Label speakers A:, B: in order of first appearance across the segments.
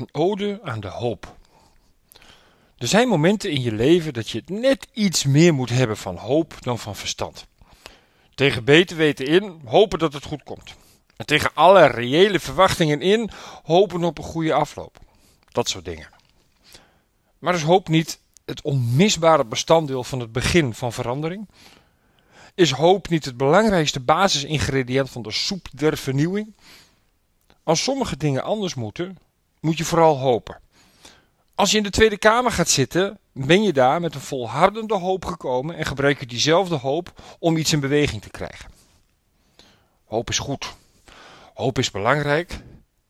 A: Een ode aan de hoop. Er zijn momenten in je leven dat je net iets meer moet hebben van hoop dan van verstand. Tegen beter weten in, hopen dat het goed komt. En tegen alle reële verwachtingen in, hopen op een goede afloop. Dat soort dingen. Maar is hoop niet het onmisbare bestanddeel van het begin van verandering? Is hoop niet het belangrijkste basisingrediënt van de soep der vernieuwing? Als sommige dingen anders moeten, moet je vooral hopen. Als je in de Tweede Kamer gaat zitten, ben je daar met een volhardende hoop gekomen en gebruik je diezelfde hoop om iets in beweging te krijgen. Hoop is goed. Hoop is belangrijk.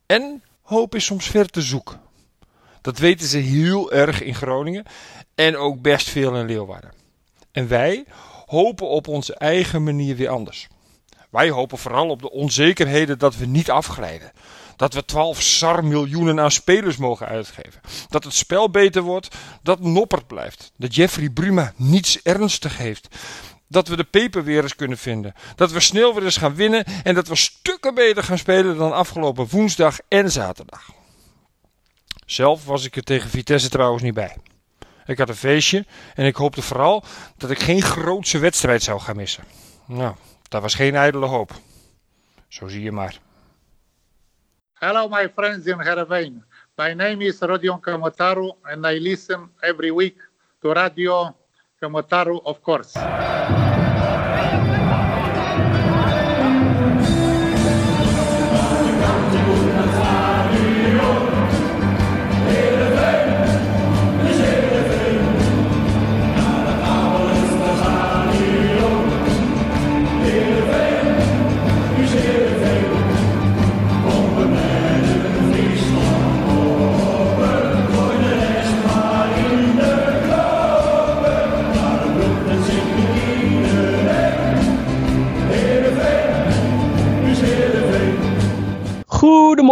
A: En hoop is soms ver te zoeken. Dat weten ze heel erg in Groningen en ook best veel in Leeuwarden. En wij hopen op onze eigen manier weer anders. Wij hopen vooral op de onzekerheden dat we niet afglijden. Dat we 12 sar miljoenen aan spelers mogen uitgeven. Dat het spel beter wordt, dat Noppert blijft. Dat Jeffrey Bruma niets ernstig heeft. Dat we de peper weer eens kunnen vinden. Dat we snel weer eens gaan winnen. En dat we stukken beter gaan spelen dan afgelopen woensdag en zaterdag. Zelf was ik er tegen Vitesse trouwens niet bij. Ik had een feestje en ik hoopte vooral dat ik geen grootse wedstrijd zou gaan missen. Nou, dat was geen ijdele hoop. Zo zie je maar.
B: Hello, my friends in Heerenveen. My name is Rodion Kamotaru and I listen every week to Radio Kamotaru, of course.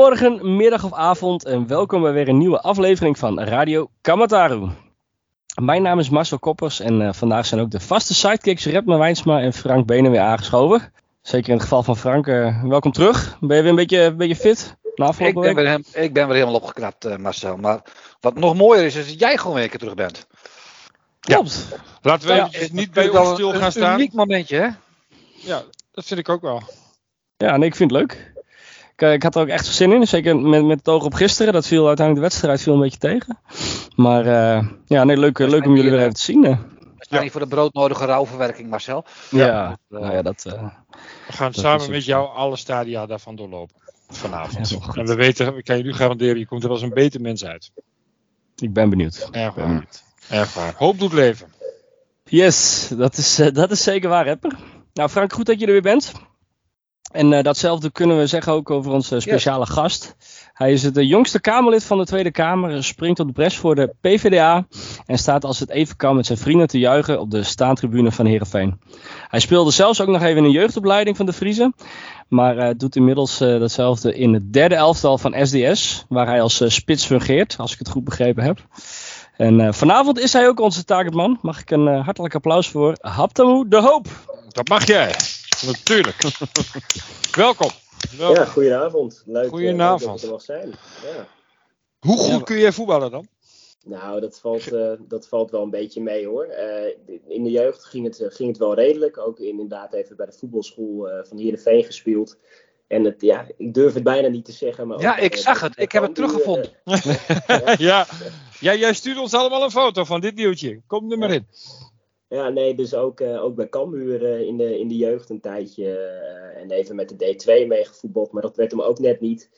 C: Goedemorgen, middag of avond en welkom bij weer een nieuwe aflevering van Radio Kamataru. Mijn naam is Marcel Koppers en uh, vandaag zijn ook de vaste sidekicks Redma Wijnsma en Frank Benen weer aangeschoven. Zeker in het geval van Frank, uh, welkom terug. Ben je weer een beetje, een beetje fit na afgelopen
D: ik ben, week? Weer, ik ben weer helemaal opgeknapt uh, Marcel, maar wat nog mooier is, is dat jij gewoon weer een keer terug bent.
C: Klopt.
A: Ja. Laten we ja, niet bij ons stil gaan staan.
D: Een uniek momentje hè?
A: Ja, dat vind ik ook wel.
C: Ja, nee, ik vind het leuk. Ik, ik, had er ook echt zin in. Zeker met, met het oog op gisteren. Dat viel uiteindelijk de wedstrijd viel een beetje tegen. Maar uh, ja, nee, leuk, leuk om jullie weer even te zien. Uh.
D: We staan hier voor de broodnodige rouwverwerking, Marcel.
C: Ja, ja, nou ja dat...
A: we gaan samen met jou alle stadia daarvan doorlopen. Vanavond. Ja, en we weten, ik kan je nu garanderen, je komt er als een beter mens uit.
C: Ik ben benieuwd.
A: Erg waar. Ja. Erg waar. Hoop doet leven.
C: Yes, dat is, dat is zeker waar, Rapper. Nou, Frank, goed dat je er weer bent. En uh, datzelfde kunnen we zeggen ook over onze speciale yes. gast. Hij is het jongste Kamerlid van de Tweede Kamer, springt op de bres voor de PvdA en staat als het even kan met zijn vrienden te juichen op de staantribune van Heerenveen. Hij speelde zelfs ook nog even in een jeugdopleiding van de Friese, maar uh, doet inmiddels uh, datzelfde in het derde elftal van SDS, waar hij als spits fungeert, als ik het goed begrepen heb. En vanavond is hij ook onze targetman. Mag ik een hartelijk applaus voor Haptamu de Hoop.
A: Dat mag jij. Natuurlijk. Welkom. Welkom.
E: Ja, goedenavond. Leuk,
A: goedenavond.
E: Uh, dat er mag zijn. Ja.
A: Hoe goed kun jij voetballen dan?
E: Nou, dat valt, uh, dat valt wel een beetje mee hoor. Uh, in de jeugd ging het, ging het wel redelijk. Ook inderdaad even bij de voetbalschool van Heerenveen gespeeld. En het, ja, ik durf het bijna niet te zeggen. Maar
D: ja, ik zag het. Ik heb het teruggevonden.
A: ja. ja. ja, jij stuurt ons allemaal een foto van dit nieuwtje. Kom er maar in.
E: Ja, nee, dus ook, uh, ook bij Cambuur uh, in, de, in de jeugd een tijdje. Uh, en even met de D2 meegevoetbald, maar dat werd hem ook net niet.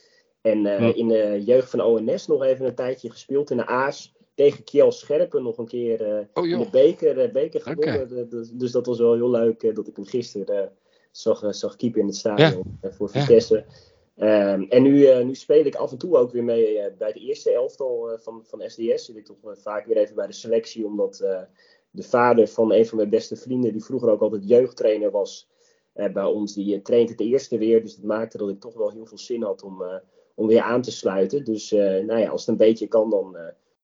E: En ja. in de jeugd van ONS nog even een tijdje gespeeld in de Aas. Tegen Kjell Scherpen nog een keer oh, in de beker, beker gewonnen. Okay. Dus, dus dat was wel heel leuk dat ik hem gisteren zag, zag keeper in het stadion voor Vitesse. Ja. Um, en nu, nu speel ik af en toe ook weer mee bij de eerste elftal van, van SDS. Zit ik toch vaak weer even bij de selectie, omdat de vader van een van mijn beste vrienden, die vroeger ook altijd jeugdtrainer was eh, bij ons, die uh, traint het eerste weer. Dus dat maakte dat ik toch wel heel veel zin had om, uh, om weer aan te sluiten. Dus nou ja, als het een beetje kan, dan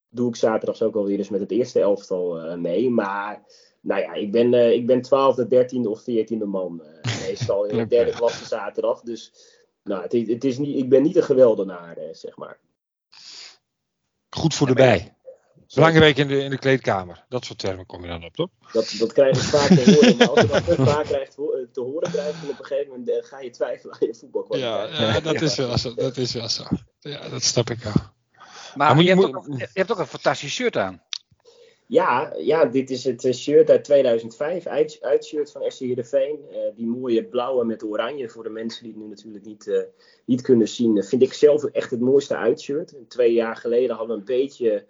E: doe ik zaterdags ook alweer eens met het eerste elftal mee. Maar nou ja, ik ben, ik ben 12e, 13e of 14e man. meestal in de derde klasse zaterdag. Dus nou, het, het is niet, ik ben niet een geweldenaar, zeg maar.
A: Goed voor de bij. Belangrijk in de, in de kleedkamer. Dat soort termen kom je dan op, toch?
E: Dat, dat krijg je vaak te horen. Maar als je dat te vaak krijgt, te horen krijgt, dan op een gegeven moment eh, ga je twijfelen aan je voetbalkwaliteit.
A: Ja, ja, dat is wel zo. Dat is wel zo. Ja, dat snap ik wel.
D: Maar,
A: Maar
D: je,
A: moet-
D: hebt ook, je hebt ook een fantastisch shirt aan.
E: Ja, ja, dit is het eh, shirt uit 2005, uit, uitshirt van SC Heerenveen. Eh die mooie blauwe met oranje, voor de mensen die het nu natuurlijk niet, eh, niet kunnen zien, eh, vind ik zelf echt het mooiste uitshirt. Twee jaar geleden hadden we een beetje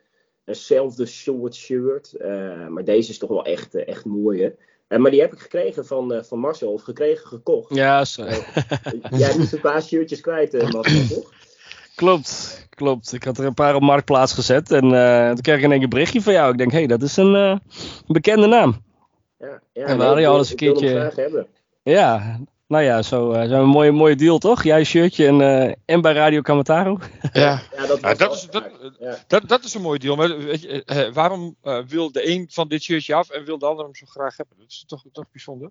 E: eenzelfde soort shirt, eh, maar deze is toch wel echt, eh, echt mooier. Eh, maar die heb ik gekregen van, van Marcel, of gekregen, gekocht.
C: Ja, zo.
E: Jij moest een paar shirtjes kwijt, Marcel, toch?
C: klopt. Klopt. Ik had er een paar op marktplaats gezet. En toen kreeg ik in een berichtje van jou. Ik denk, hé, hey, dat is een bekende naam.
E: Ja, ja,
C: En we hadden jou al eens een keertje-. Ja, nou ja, zo, eh, zo een mooie, mooie deal toch? Jij shirtje en, eh, en bij Radio Kamataro.
A: Ja.
E: Ja, dat,
A: Ja, is, dat.
E: Ja.
A: dat, dat is een mooi deal. Maar weet je, eh, waarom eh, wil de een van dit shirtje af en wil de ander hem zo graag hebben? Dat is toch, toch bijzonder?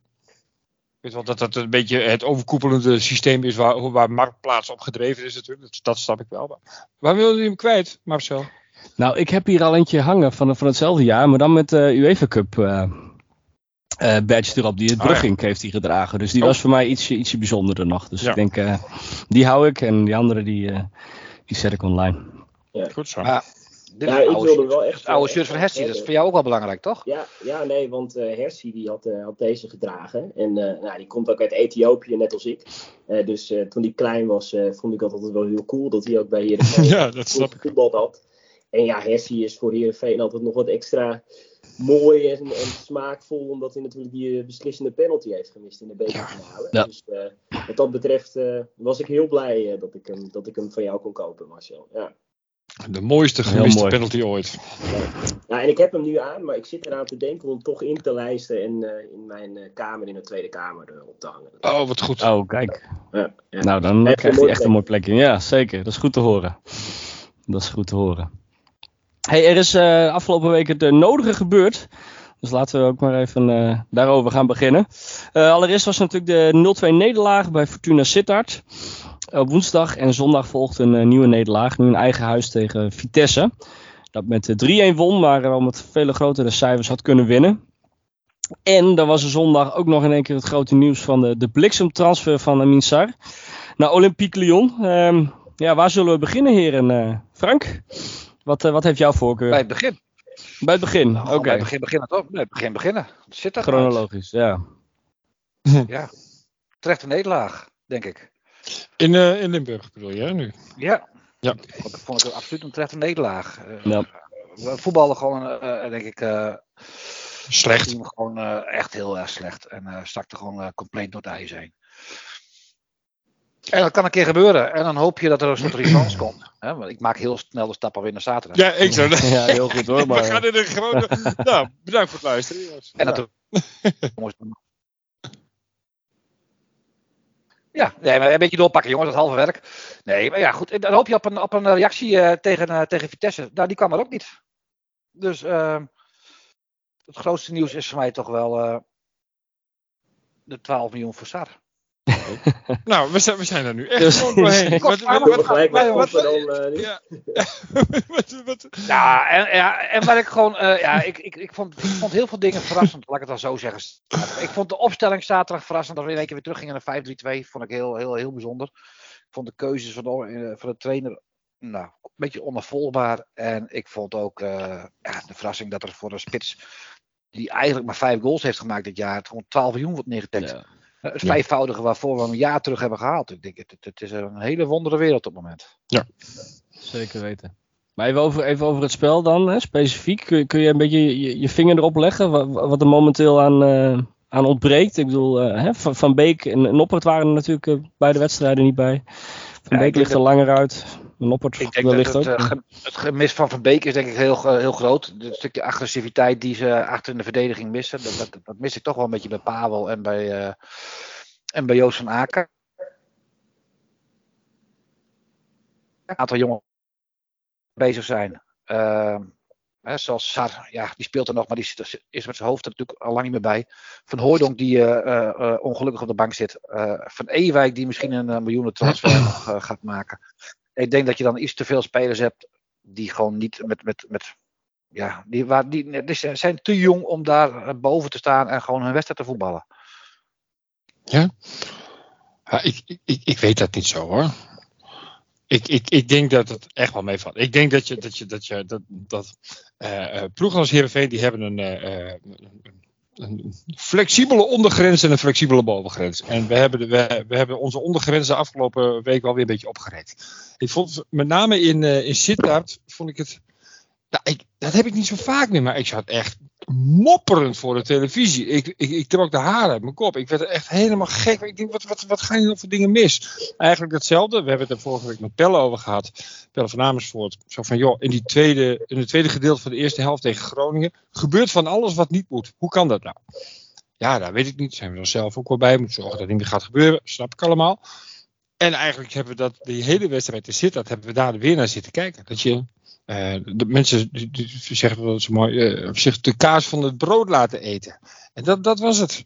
A: Ik weet wel dat dat een beetje het overkoepelende systeem is waar, waar marktplaats op gedreven is natuurlijk. Dat, dat snap ik wel. Maar waar wil je hem kwijt, Marcel?
C: Nou, ik heb hier al eentje hangen van, van hetzelfde jaar, maar dan met de UEFA Cup eh badge erop. Die het
A: Oh, ja.
C: Heeft hij gedragen. Dus die
A: Oh.
C: was voor mij ietsje, ietsje bijzonderder nog. Dus
A: Ja.
C: ik denk, eh, die hou ik en die andere die, eh, die zet ik online.
A: Goed zo.
D: Maar dit
E: Ja,
D: is
E: ik
D: oude
E: wilde wel echt,
D: Het oude shirt van Hessie, dat is voor jou ook wel belangrijk, toch?
E: Ja, ja, nee, want eh Hersie die had, eh, had deze gedragen. En eh, nou, die komt ook uit Ethiopië, net als ik. Eh, dus eh, toen hij klein was, eh, vond ik dat altijd wel heel cool dat hij ook bij Heerenveen
A: Ja, dat snap ik.
E: voetbal had. En ja, Hersie is voor Heerenveen altijd nog wat extra mooi en, en smaakvol. Omdat hij natuurlijk die eh, beslissende penalty heeft gemist in de bekerfinale.
C: Ja.
E: Dus eh, wat dat betreft eh, was ik heel blij eh, dat, ik hem, dat ik hem van jou kon kopen, Marcel. Ja.
A: De mooiste gemiste
C: mooi.
A: penalty ooit.
E: Ja, en ik heb hem nu aan, maar ik zit eraan te denken om hem toch in te lijsten en eh, in mijn eh, kamer in de Tweede Kamer op te hangen.
A: Oh, wat goed.
C: Oh, kijk.
E: Ja, ja.
C: Nou, dan krijgt hij echt een mooi plekje. Ja, zeker. Dat is goed te horen. Dat is goed te horen. Hey, er is eh, afgelopen week het eh, nodige gebeurd. Dus laten we ook maar even eh, daarover gaan beginnen. Allereerst was natuurlijk de 0-2 nederlaag bij Fortuna Sittard. Op woensdag en zondag volgt een nieuwe nederlaag. Nu in eigen huis tegen Vitesse. Dat met eh, 3-1 won, maar wel met vele grotere cijfers had kunnen winnen. En dan was er zondag ook nog in één keer het grote nieuws van de, de bliksemtransfer van Amin Sar naar Olympique Lyon. Ehm, ja, waar zullen we beginnen, heren? Frank, wat, eh, wat heeft jouw voorkeur?
D: Bij het begin.
C: Bij het begin,
D: Nou,
C: oké.
D: Bij het begin beginnen, toch? Bij het begin beginnen. Zit dat
C: Chronologisch, ja.
D: Ja. Terecht een nederlaag, denk ik.
A: In, eh, in Limburg bedoel je nu?
D: Ja.
A: Ja.
D: Dat vond ik absoluut een terecht een nederlaag. Eh,
C: Ja.
D: We voetballen gewoon, denk ik, eh
A: Slecht.
D: gewoon eh, echt heel erg slecht. En eh zakte gewoon compleet door het ijs heen. En dat kan een keer gebeuren. En dan hoop je dat er een soort revanche komt. Hè? Want ik maak heel snel de stap alweer naar zaterdag.
A: Ja, ik zou
C: Ja, heel goed hoor.
A: We
C: Maar,
A: gaan in de gewone... nou, bedankt voor het luisteren. jongens.
D: En
A: Ja.
D: dat Ja, nee, maar een beetje doorpakken, jongens, dat halve werk. Nee, maar ja, goed. Dan hoop je op een, op een reactie eh, tegen, eh, tegen Vitesse. Nou, die kwam er ook niet. Dus eh, het grootste nieuws is voor mij toch wel eh, de 12 miljoen voor Sar.
A: Nou, we zijn, we zijn er nu echt
C: Dus-
A: gewoon doorheen. Wat, wat, wat, wat, wat, ja. wat, wat,
D: Ja, en, ja, en waar ik gewoon, eh, ja, ik, ik, ik, vond, ik vond heel veel dingen verrassend, laat ik het dan zo zeggen. Ik vond de opstelling zaterdag verrassend, dat we in één keer weer teruggingen naar 5-3-2, vond ik heel, heel, heel bijzonder. Ik vond de keuzes van de, van de trainer, nou, een beetje onafvolgbaar. En ik vond ook eh, ja, de verrassing dat er voor een spits, die eigenlijk maar vijf goals heeft gemaakt dit jaar, gewoon 12 miljoen wordt neergeteld.
C: Ja.
D: Het
C: Ja.
D: vijfvoudige waarvoor we hem een jaar terug hebben gehaald. Ik denk, het, het is een hele wondere wereld op het moment.
C: Zeker weten. Maar even over, even over het spel dan, hè, specifiek. Kun, je- kun je een beetje je, je vinger erop leggen wa- wat, er momenteel aan, eh, aan ontbreekt? Ik bedoel, eh, hè, van, van Beek en Noppert waren er natuurlijk eh, bij de wedstrijden niet bij. Van
D: Ja,
C: Beek ligt er langer uit.
D: Ik denk dat het,
C: ook.
D: eh, het gemis van Van Beek is denk ik heel, heel groot. Het stukje agressiviteit die ze achter in de verdediging missen. Dat, dat, dat mis ik toch wel een beetje bij Pavel en bij, eh, en bij Joost van Aken. Een aantal jongen bezig zijn. Ehm, hè, zoals Sar, ja, die speelt er nog, maar die zit- is met zijn hoofd er natuurlijk al lang niet meer bij. Van Hooydonk, die eh, ongelukkig op de bank zit. Van Ewijk, die misschien een miljoenen transfer gaat maken. Ik denk dat je dan iets te veel spelers hebt die gewoon niet met, met, met ja, die, waar, die, zijn te jong om daar boven te staan en gewoon hun wedstrijd te voetballen.
A: Ja? ja ik, ik, ik weet dat niet zo hoor. Ik, ik, ik denk dat het echt wel meevalt. Ik denk dat je dat je dat je dat, dat uh, ploegen als Heerenveen die hebben een, een flexibele ondergrens en een flexibele bovengrens. En we hebben, de, we, hebben onze ondergrens de afgelopen week alweer een beetje opgered. Ik vond met name in, uh, in Sittard vond ik het. Nou, ik, dat heb ik niet zo vaak meer, maar ik zat echt mopperend voor de televisie. Ik, ik, ik trok de haren uit mijn kop. Ik werd er echt helemaal gek. Ik denk, wat, wat, wat gaan hier nou voor dingen mis? Eigenlijk hetzelfde. We hebben het er vorige week met Pelle over gehad. Pelle van Amersfoort. Zo van, joh, in, die tweede, in het tweede gedeelte van de eerste helft tegen Groningen gebeurt van alles wat niet moet. Hoe kan dat nou? Ja, dat weet ik niet. Zijn we er zelf ook wel bij. Moeten zorgen dat het niet meer gaat gebeuren. Snap ik allemaal. En eigenlijk hebben we dat, die hele wedstrijd te zitten, dat hebben we daar weer naar zitten kijken. Dat je uh, de mensen die, die zeggen dat zo mooi, uh, zich de kaas van het brood laten eten. En dat, dat was het.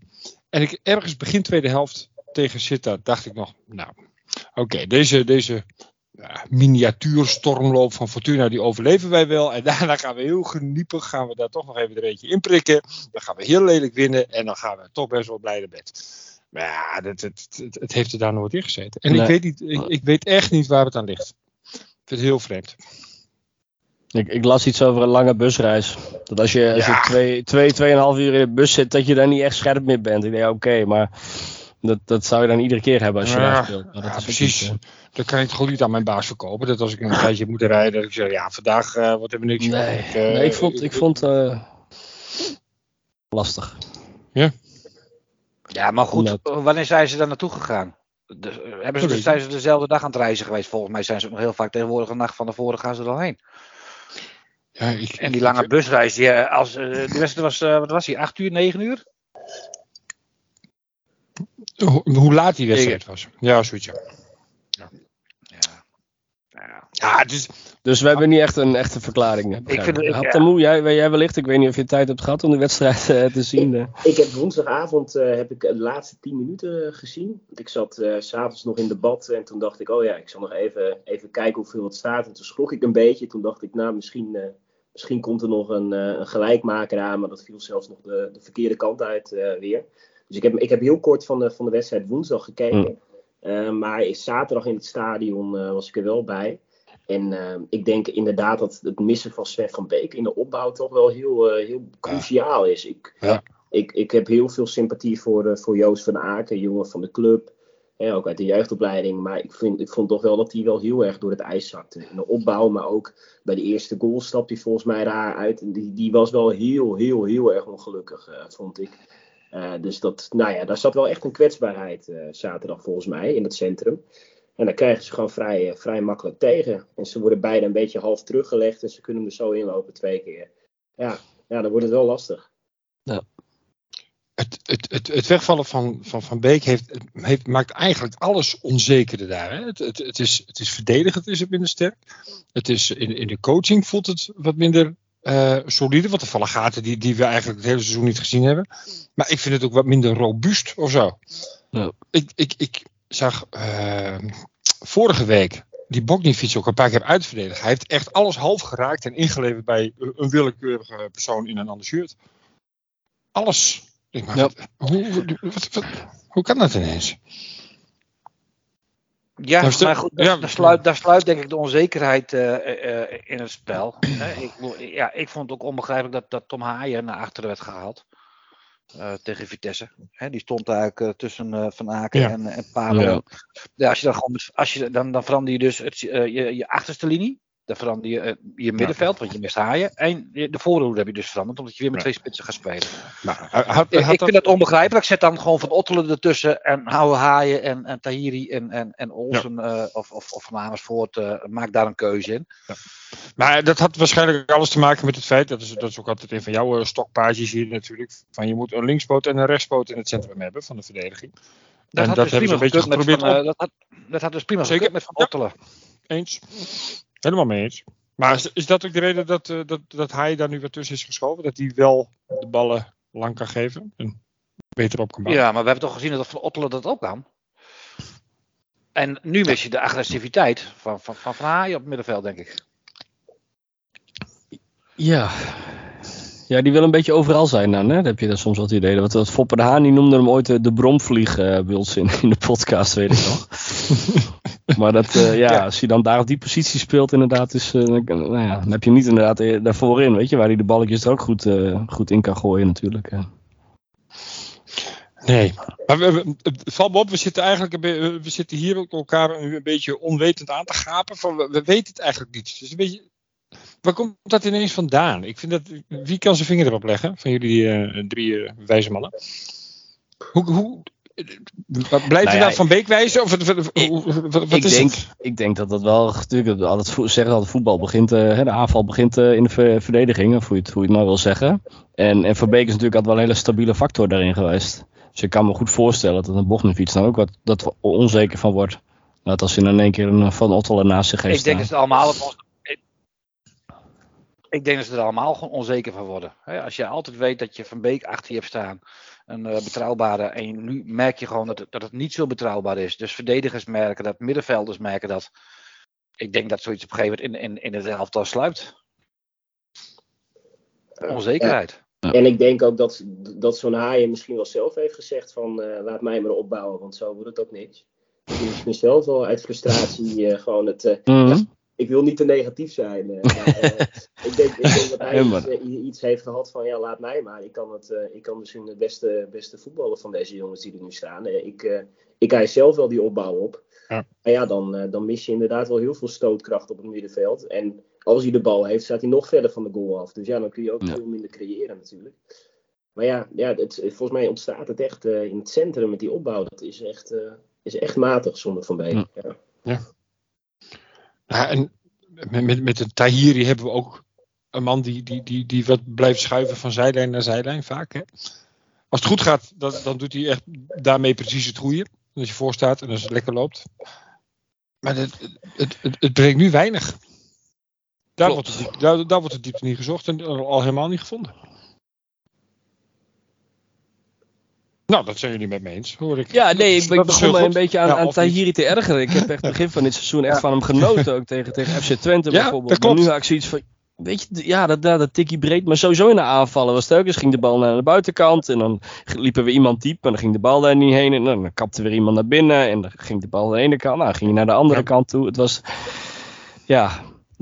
A: En ik, ergens begin tweede helft tegen Sittard dacht ik nog, nou, oké, okay, deze, deze uh, miniatuurstormloop van Fortuna, die overleven wij wel. En daarna gaan we heel geniepig, gaan we daar toch nog even een eentje inprikken. Dan gaan we heel lelijk winnen en dan gaan we toch best wel blij naar bed. Maar ja, het, het, het, het heeft er daar nooit in gezeten. En nee. ik, weet niet, ik, ik weet echt niet waar het aan ligt. Ik vind het heel vreemd.
C: Ik, ik, las iets over een lange busreis. Dat als je, als je twee, twee, tweeënhalf uur in de bus zit, dat je dan niet echt scherp meer bent. Ik denk, oké, okay, maar dat, dat zou je dan iedere keer hebben als je ja, daar speelt.
A: Ja, dat is precies. Iets, dat kan ik toch niet aan mijn baas verkopen. Dat als ik een tijdje moet rijden, dat ik zeg, ja, vandaag uh, wordt er niks.
C: Nee, ik, uh, nee, ik vond, ik vond uh, lastig.
A: Ja.
D: Ja, maar goed, wanneer zijn ze daar naartoe gegaan? Hebben ze, zijn ze dezelfde dag aan het reizen geweest? Volgens mij zijn ze nog heel vaak tegenwoordig de nacht van tevoren gaan ze er al heen.
A: Ja, ik,
D: en die lange busreis, die, als, uh, de wedstrijd was, uh, wat was die, 8 uur, 9 uur?
A: Hoe, hoe laat die wedstrijd was? Ja, zoiets ja.
D: Ja.
C: ja. ja dus, dus we hebben niet echt een echte verklaring.
D: Ik vind het,
C: Had moe, jij, jij wellicht, ik weet niet of je tijd hebt gehad om de wedstrijd uh, te zien. Uh.
E: Ik heb woensdagavond uh, heb ik de laatste 10 minuten gezien. Ik zat s s'avonds nog in debat en toen dacht ik, oh ja, ik zal nog even, even kijken hoeveel het staat. En toen schrok ik een beetje. Toen dacht ik, nou, misschien Misschien komt er nog een, uh, een gelijkmaker aan, maar dat viel zelfs nog de, de verkeerde kant uit uh, weer. Dus ik heb, ik heb heel kort van de, van de wedstrijd woensdag gekeken. Mm. Maar zaterdag in het stadion was ik er wel bij. En ik denk inderdaad dat het missen van Sven van Beek in de opbouw toch wel heel, heel cruciaal is. Ik,
A: ja.
E: ik, ik heb heel veel sympathie voor, voor Joost van Aken, jongen van de club. Hè, ook uit de jeugdopleiding. Maar ik, vind, ik vond toch wel dat hij wel heel erg door het ijs zakte. In de opbouw, maar ook bij de eerste goal stapte hij volgens mij raar uit. En die, die was wel heel, heel, heel erg ongelukkig, uh, vond ik. Uh, dus dat, nou ja, daar zat wel echt een kwetsbaarheid uh, zaterdag volgens mij in het centrum. En dan krijgen ze gewoon vrij, vrij makkelijk tegen. En ze worden beide een beetje half teruggelegd en ze kunnen er zo inlopen twee keer. Ja, ja dan wordt het wel lastig.
C: Ja
A: het, het, het, wegvallen van Van, van Beek heeft, heeft, maakt eigenlijk alles onzekerder daar. Hè? Het, het, het, is, het is verdedigend is het minder sterk. Het is, in, in de coaching voelt het wat minder uh, solide. Want er vallen gaten die, die we eigenlijk het hele seizoen niet gezien hebben. Maar ik vind het ook wat minder robuust of zo.
C: Ja.
A: Ik, ik, ik zag uh, vorige week die Bognifiets ook een paar keer uitverdedigd. Hij heeft echt alles half geraakt en ingeleverd bij een willekeurige persoon in een ander shirt. Alles. Ik maar, ja. hoe, wat, wat, hoe kan dat ineens?
D: Ja, nou, maar goed, daar, ja. daar, sluit, daar sluit denk ik de onzekerheid uh, uh, in het spel. ik, ja, ik vond het ook onbegrijpelijk dat, dat Tom Haaien naar achteren werd gehaald. Uh, tegen Vitesse. Hè, die stond eigenlijk tussen Van Aken ja. en, en Pablo. Ja. ja. als je dan gewoon, als je, dan, dan verander je dus het, je, je achterste linie. Dan verander je je middenveld, want je mist haaien. En de voorhoede heb je dus veranderd, omdat je weer met twee spitsen gaat spelen.
A: Nou,
D: had, had ik vind dat onbegrijpelijk. Zet dan gewoon Van Ottelen ertussen en hou haaien en, en Tahiri en, en, en Olsen ja. uh, of, of, of Van Amersfoort. Uh, maak daar een keuze in.
A: Ja. Maar dat had waarschijnlijk alles te maken met het feit, dat is, dat is ook altijd een van jouw stokpages hier natuurlijk, van je moet een linkspoot en een rechtspoot in het centrum hebben van de verdediging.
D: Dat en dat dus hebben ze een beetje geprobeerd. Van, dat, had, dat had dus prima Zeker met Van Ottelen.
A: Eens. Helemaal mee eens. Maar is, is dat ook de reden dat, uh, dat, dat hij daar nu weer tussen is geschoven? Dat hij wel de ballen lang kan geven en beter op kan bouwen?
D: Ja, maar we hebben toch gezien dat Van Ottelen dat ook kan? En nu mis je de agressiviteit van Van, van, van Haaien op het middenveld, denk ik.
C: Ja. Ja, die wil een beetje overal zijn dan, hè? Dat heb je dan soms wat idee. Wat, wat Foppe de Haan, die noemde hem ooit de, de bromvlieg uh, ons in, in de podcast, weet ik nog. maar dat, uh, ja, ja, als hij dan daar op die positie speelt, inderdaad, is, uh, nou ja, dan heb je hem niet inderdaad daarvoor in, weet je, waar hij de balletjes er ook goed, goed in kan gooien natuurlijk.
A: Nee, maar we, het valt me op, we zitten eigenlijk we zitten hier ook elkaar een beetje onwetend aan te gapen. Van, we, we weten het eigenlijk niet. Dus een beetje, waar komt dat ineens vandaan? Ik vind dat, wie kan zijn vinger erop leggen van jullie uh, drie uh, wijze mannen? Hoe, hoe, blijft nou ja, nou van Beek wijzen? Of, wat, wat
C: ik,
A: is
C: denk,
A: het?
C: ik denk dat dat wel, natuurlijk, altijd zeggen dat voetbal begint, uh, de aanval begint in de verdediging, of hoe je het, hoe je het nou wil zeggen. En, en Van Beek is natuurlijk altijd wel een hele stabiele factor daarin geweest. Dus ik kan me goed voorstellen dat een Bognefiets dan ook wat dat onzeker van wordt. Dat als je dan in één keer een Van Ottel ernaast zich heeft
D: Ik denk dat ze allemaal ik denk dat ze er allemaal gewoon onzeker van worden. als je altijd weet dat je Van Beek achter je hebt staan, een uh, betrouwbare, en nu merk je gewoon dat het, dat het niet zo betrouwbaar is. Dus verdedigers merken dat, middenvelders merken dat. Ik denk dat zoiets op een gegeven moment in, in, in het elftal sluipt. Onzekerheid.
E: Ja. En ik denk ook dat, dat zo'n haaien misschien wel zelf heeft gezegd van uh, laat mij maar opbouwen, want zo wordt het ook niks. Misschien zelf wel uit frustratie uh, gewoon het, uh, mm -hmm ik wil niet te negatief zijn. Maar, uh, ik, denk, ik, denk, dat hij iets, uh, iets, heeft gehad van, ja, laat mij maar. Ik kan, het, ik kan misschien de beste, beste voetballen van deze jongens die er nu staan. ik, ik hij zelf wel die opbouw op. Ja. Maar ja, dan, dan mis je inderdaad wel heel veel stootkracht op het middenveld. En als hij de bal heeft, staat hij nog verder van de goal af. Dus ja, dan kun je ook ja. veel minder creëren natuurlijk. Maar ja, ja het, volgens mij ontstaat het echt in het centrum met die opbouw. Dat is echt, is echt matig zonder Van Beek. Ja.
A: ja. Ja, en met, met een Tahiri hebben we ook een man die, die, die, die wat blijft schuiven van zijlijn naar zijlijn vaak. Hè? Als het goed gaat, dan, dan doet hij echt daarmee precies het goede. Als je voor staat en als het lekker loopt. Maar het, het, het, het brengt nu weinig. Daar wordt, het, daar, daar wordt het diepte niet gezocht en al helemaal niet gevonden. Nou, dat zijn jullie met me eens, hoor ik.
C: Ja, nee, ik, ik begon me een beetje aan, ja, aan Tahiri te ergeren. Ik heb echt begin van dit seizoen echt van hem genoten, ook tegen, tegen FC Twente ja, bijvoorbeeld. Dat klopt. Maar nu had ik zoiets van, weet je, ja, dat, dat, dat tikkie breed, maar sowieso in de aanvallen was telkens ging de bal naar de buitenkant en dan liepen we iemand diep en dan ging de bal daar niet heen en dan kapte weer iemand naar binnen en dan ging de bal naar de ene kant, nou ging je naar de andere kant toe. Het was, ja,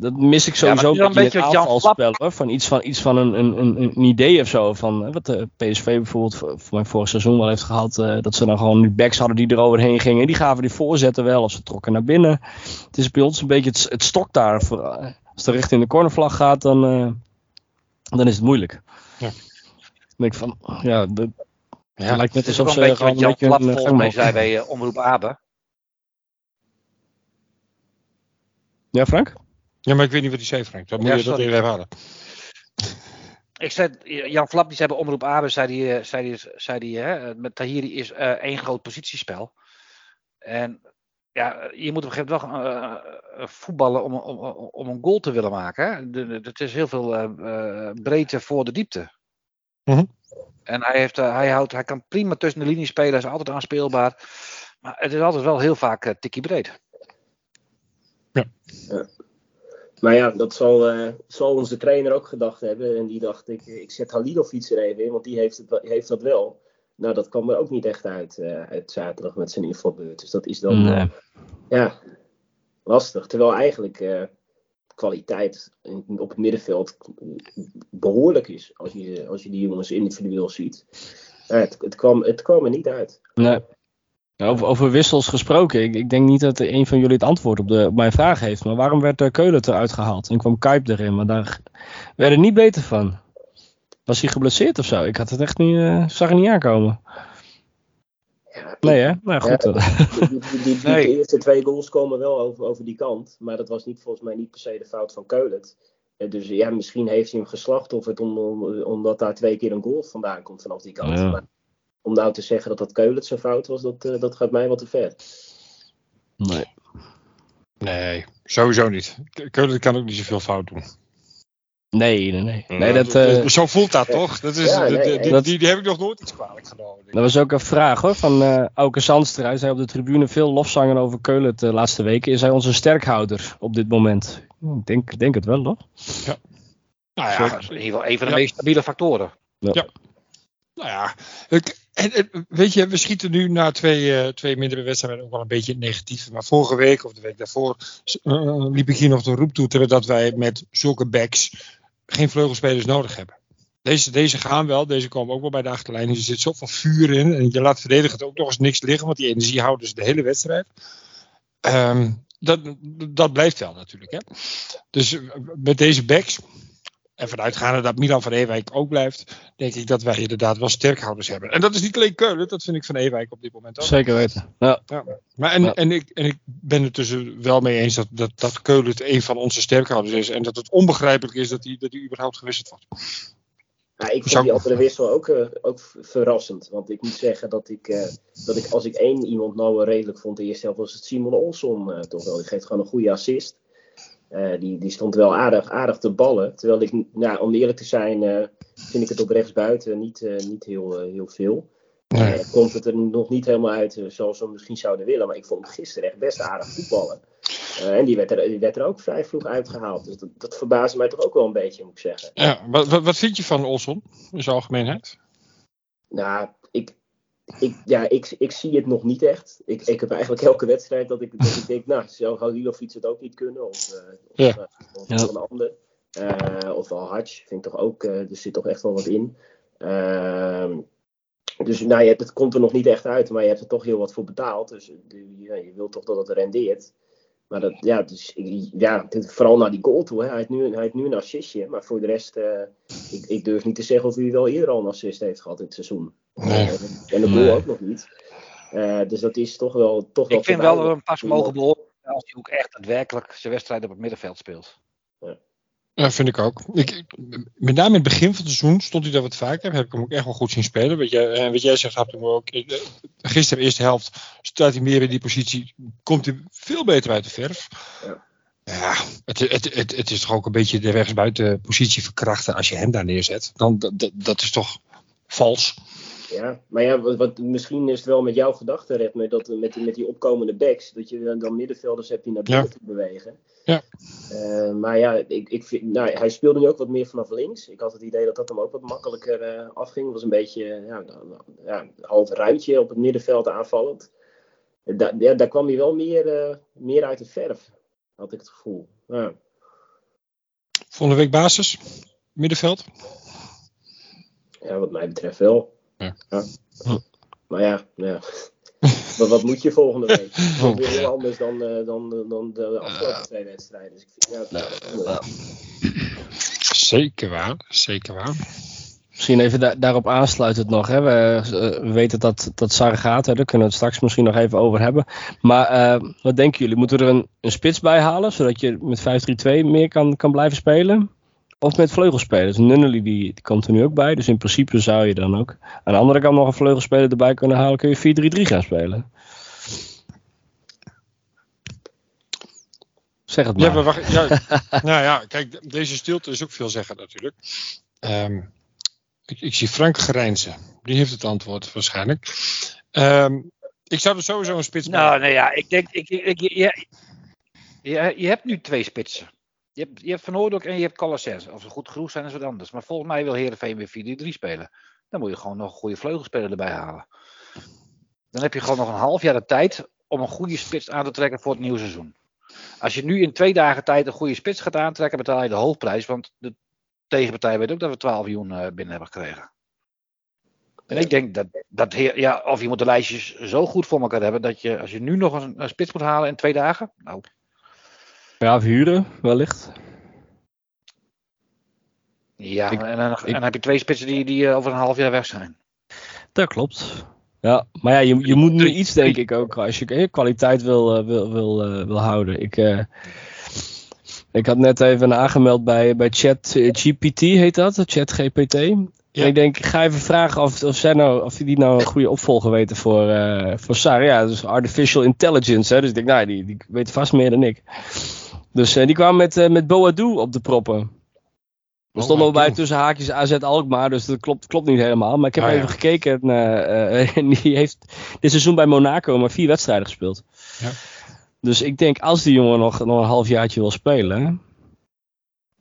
C: dat mis ik sowieso ja, een beetje het aanvalspel. Hoor. Van iets van, iets van een, een, een, idee of zo. Van, wat de PSV bijvoorbeeld voor mijn vorig seizoen wel heeft gehad. Uh, dat ze dan gewoon nu backs hadden die eroverheen gingen. Die gaven die voorzetten wel of ze trokken naar binnen. Het is bij ons een beetje het, het stok daar. Voor, uh, als de richting de cornervlag gaat, dan, uh, dan is het moeilijk. Ja. Dan denk ik van, ja, de,
D: ja. het lijkt net alsof ze gewoon een beetje een zei bij Omroep Abe.
C: Ja, Frank?
A: Ja, maar ik weet niet wat hij zei, Frank. Dat moet ja, je dat even herhalen.
D: Ik zei, Jan Flap, die zei bij Omroep Abe, zei hij, zei die, zei die, hè, met Tahiri is uh, één groot positiespel. En ja, je moet op een gegeven moment wel uh, voetballen om, om, om een goal te willen maken. Hè? Het is heel veel uh, breedte voor de diepte.
A: Mm -hmm.
D: En hij, heeft, hij, houdt, hij kan prima tussen de linies spelen, hij is altijd aanspeelbaar. Maar het is altijd wel heel vaak tikkie breed.
A: Ja.
E: Maar ja, dat zal, uh, zal onze trainer ook gedacht hebben. En die dacht, ik, ik zet Halilovic er even in, want die heeft, het, heeft dat wel. Nou, dat kwam er ook niet echt uit, uh, uit zaterdag met zijn invalbeurt. Dus dat is dan nee. uh, ja, lastig. Terwijl eigenlijk kwaliteit op het middenveld behoorlijk is. Als je, als je die jongens individueel ziet. het, het, kwam, het kwam er niet uit.
C: Nee. Over, over, wissels gesproken, ik, ik, denk niet dat een van jullie het antwoord op, de, op mijn vraag heeft. Maar waarom werd Keulen eruit gehaald en kwam Kuip erin? Maar daar werd er niet beter van. Was hij geblesseerd of zo? Ik had het echt niet, uh, zag er niet aankomen. Nee hè? Nou goed. Ja,
E: die, die, die, nee. De eerste twee goals komen wel over, over die kant. Maar dat was niet, volgens mij niet per se de fout van Keulen. Dus ja, misschien heeft hij hem geslachtofferd om, om, omdat daar twee keer een goal vandaan komt vanaf die kant. Ja. Maar om nou te zeggen dat dat Keulen zijn fout was, dat, uh, dat gaat mij wat te ver.
C: Nee.
A: Nee, sowieso niet. Keulen kan ook niet zoveel fout doen.
C: Nee, nee, nee. nee dat, uh,
A: zo voelt dat toch? Dat is, ja, nee, die, die, die, die, heb ik nog nooit iets kwalijk genomen.
C: Dat was ook een vraag hoor, van uh, Auke Zandster. Hij zei op de tribune veel lofzangen over Keulen de laatste weken. Is hij onze sterkhouder op dit moment? Ik denk, denk het wel, toch?
A: Ja.
D: Nou ja, dat in ieder geval een van de meest stabiele factoren.
A: Ja. Nou ja, weet je, we schieten nu na twee, uh, twee mindere wedstrijden ook wel een beetje negatief. Maar vorige week of de week daarvoor uh, liep ik hier nog de roep toe dat wij met zulke backs geen vleugelspelers nodig hebben. Deze, deze gaan wel, deze komen ook wel bij de achterlijn. Er zit zoveel vuur in. En je laat verdedigen ook nog eens niks liggen, want die energie houden dus de hele wedstrijd. Um, dat, dat blijft wel natuurlijk. Hè? Dus met deze backs, en vanuitgaande dat Milan van Ewijk ook blijft, denk ik dat wij inderdaad wel sterkhouders hebben. En dat is niet alleen Keulen, dat vind ik van Ewijk op dit moment ook.
C: Zeker weten. Ja.
A: ja. Maar en, en, ik, en ik ben het tussen wel mee eens dat, dat, dat Keulen een van onze sterkhouders is. En dat het onbegrijpelijk is dat hij dat die überhaupt gewisseld wordt.
E: Ja, ik vond die andere wissel ook, uh, ook verrassend. Want ik moet zeggen dat ik, uh, dat ik als ik één iemand nou redelijk vond de eerste helft, was het Simon Olson uh, toch wel. Die geeft gewoon een goede assist. Die, die stond wel aardig, aardig te ballen. Terwijl ik, nou, om eerlijk te zijn, vind ik het op rechtsbuiten niet, niet heel, heel veel. Nee. komt het er nog niet helemaal uit zoals we misschien zouden willen. Maar ik vond hem gisteren echt best aardig voetballen. En die werd, er, die werd er ook vrij vroeg uitgehaald. Dus dat, dat verbaasde mij toch ook wel een beetje, moet ik zeggen.
A: Ja, wat, wat, wat vind je van Olson in zijn algemeenheid?
E: Nou, ik, ja, ik, ik zie het nog niet echt. Ik, ik heb eigenlijk elke wedstrijd dat ik, dat ik denk, nou, zou Halilovic het ook niet kunnen? Of, uh, of, uh, of een ander. of wel Hatch, vind ik toch ook, er zit toch echt wel wat in. Ehm, dus nou, je, het komt er nog niet echt uit, maar je hebt er toch heel wat voor betaald. Dus ja, je wilt toch dat het rendeert. Maar dat, ja, dus, ja, vooral naar die goal toe. Hè. Hij, heeft nu, hij heeft nu een assistje. Maar voor de rest, ik, ik, durf niet te zeggen of hij wel eerder al een assist heeft gehad in het seizoen.
A: Nee.
E: Uh, en de goal nee. ook nog niet. Uh, dus dat is toch wel. Toch wel
D: ik vind wel dat we een pas mogen behoren als hij ook echt daadwerkelijk zijn wedstrijd op het middenveld speelt.
A: Ja. Ja, vind ik ook. Ik, met name in het begin van het seizoen stond hij daar wat vaker. Heb ik hem ook echt wel goed zien spelen. Wat jij, en wat jij zegt, had hem ook. Gisteren, eerste helft, staat hij meer in die positie. Komt hij veel beter uit de verf. Ja, ja het, het, het, het is toch ook een beetje de rechtsbuiten positie verkrachten als je hem daar neerzet. Dan, dat, dat is toch vals.
E: Ja, maar ja, wat, wat, misschien is het wel met jouw gedachte, Redme, dat met, met die opkomende backs, dat je dan middenvelders hebt die naar binnen ja. te bewegen.
A: Ja.
E: Uh, maar ja, ik, ik vind, nou, hij speelde nu ook wat meer vanaf links. Ik had het idee dat dat hem ook wat makkelijker uh, afging. Het was een beetje ja, ja, een half ruimtje op het middenveld aanvallend. Da, ja, daar kwam hij wel meer, uh, meer uit de verf, had ik het gevoel. Ja.
A: Volgende week basis, middenveld?
E: Ja, wat mij betreft wel.
A: Ja.
E: Ja. Maar ja, ja. maar wat moet je volgende week? Dat is weer heel anders dan, uh, dan, dan de afgelopen twee wedstrijden. Dus ik vind, ja, ja.
A: Zeker waar, zeker waar.
C: Misschien even da daarop aansluitend nog. Hè. We, uh, we, weten dat, dat Sarre gaat, hè. daar kunnen we het straks misschien nog even over hebben. Maar uh, wat denken jullie? Moeten we er een, een spits bij halen, zodat je met 5-3-2 meer kan, kan blijven spelen? Of met vleugelspelers. Nunnally die, die komt er nu ook bij. Dus in principe zou je dan ook aan de andere kant nog een vleugelspeler erbij kunnen halen. Kun je 4-3-3 gaan spelen. Zeg het maar.
A: Ja, maar wacht, ja, nou ja, kijk, deze stilte is ook veel zeggen natuurlijk. Um, ik, ik, zie Frank Gerijnse. Die heeft het antwoord waarschijnlijk. Um, ik zou er sowieso een spits
D: Nou, nee, nou ja, ik denk, ik, ik, je, je, je hebt nu twee spitsen. Je hebt, je hebt Van Hoordok en je hebt Calaces. Of ze goed genoeg zijn is wat anders. Maar volgens mij wil Heerenveen weer 4-3 spelen. Dan moet je gewoon nog een goede vleugelspeler erbij halen. Dan heb je gewoon nog een half jaar de tijd om een goede spits aan te trekken voor het nieuwe seizoen. Als je nu in twee dagen tijd een goede spits gaat aantrekken, betaal je de hoofdprijs. Want de tegenpartij weet ook dat we 12 miljoen binnen hebben gekregen. En ik denk dat, dat ja, of je moet de lijstjes zo goed voor elkaar hebben dat je, als je nu nog een, een spits moet halen in twee dagen, nou,
C: ja, verhuren wellicht.
D: Ja, ik, en, dan, ik, en dan heb je twee spitsen die, die over een half jaar weg zijn.
C: Dat klopt. Ja, maar ja, je, je moet nu iets denk ik ook als je kwaliteit wil, wil, wil, uh, wil houden. Ik, uh, ik had net even aangemeld bij, bij Chat GPT, heet dat? Chat GPT. Ja. En ik denk, ik ga even vragen of, of, zij nou, of die nou een goede opvolger weten voor, uh, voor Sarah. Ja, dus artificial intelligence. Hè? Dus ik denk, nou, die, die weet vast meer dan ik. Dus uh, die kwam met, uh, met Boadu op de proppen. We stonden al bij tussen haakjes AZ Alkmaar, dus dat klopt, klopt niet helemaal. Maar ik heb ah, even ja. gekeken uh, en die heeft dit seizoen bij Monaco maar vier wedstrijden gespeeld.
A: Ja.
C: Dus ik denk, als die jongen nog, nog een halfjaartje wil spelen,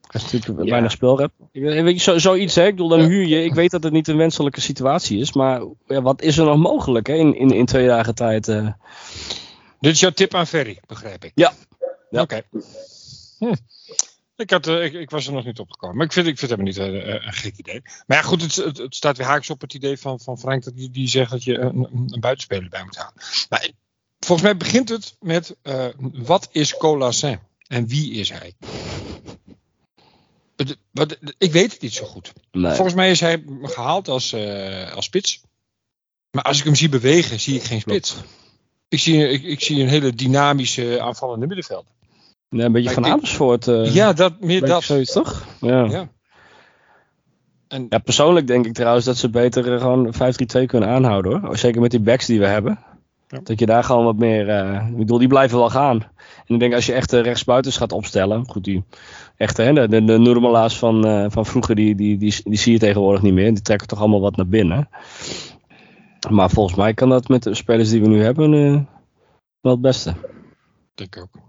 C: Dat is natuurlijk weinig spelrep. Weet je, zo, zoiets, hè? Ik bedoel, dan huur je. Ik weet dat het niet een wenselijke situatie is, maar ja, wat is er nog mogelijk hè, in, in, in twee dagen tijd? Uh...
A: Dit is jouw tip aan Ferry, begrijp ik.
C: Ja.
A: Ja. Oké. Hm. Ik, had, ik, ik, was er nog niet opgekomen. Maar ik vind, ik vind het helemaal niet een, een gek idee. Maar ja, goed, het, het, het, staat weer haaks op het idee van, van Frank dat die, die zegt dat je een, een buitenspeler bij moet halen. Maar volgens mij begint het met uh, wat is Colassin en wie is hij? Ik weet het niet zo goed.
C: Nee.
A: Volgens mij is hij gehaald als, uh, als spits. Maar als ik hem zie bewegen, zie ik geen spits. Ik zie, ik, ik zie een hele dynamische aanvallende middenvelder.
C: Ja, een beetje
A: Maar
C: van Amersfoort. eh,
A: ja, dat, meer dat.
C: Zoiets, toch? Ja.
A: Ja. En,
C: Ja, persoonlijk denk ik trouwens dat ze beter eh, gewoon 5-3-2 kunnen aanhouden hoor. Zeker met die backs die we hebben.
A: Ja.
C: Dat je daar gewoon wat meer. eh, ik bedoel, die blijven wel gaan. En ik denk als je echt rechtsbuitens gaat opstellen. Goed, die echte, hè, de, de, de van, van vroeger, die, die, die, die zie je tegenwoordig niet meer. Die trekken toch allemaal wat naar binnen. Maar volgens mij kan dat met de spelers die we nu hebben wel het beste.
A: denk ik ook.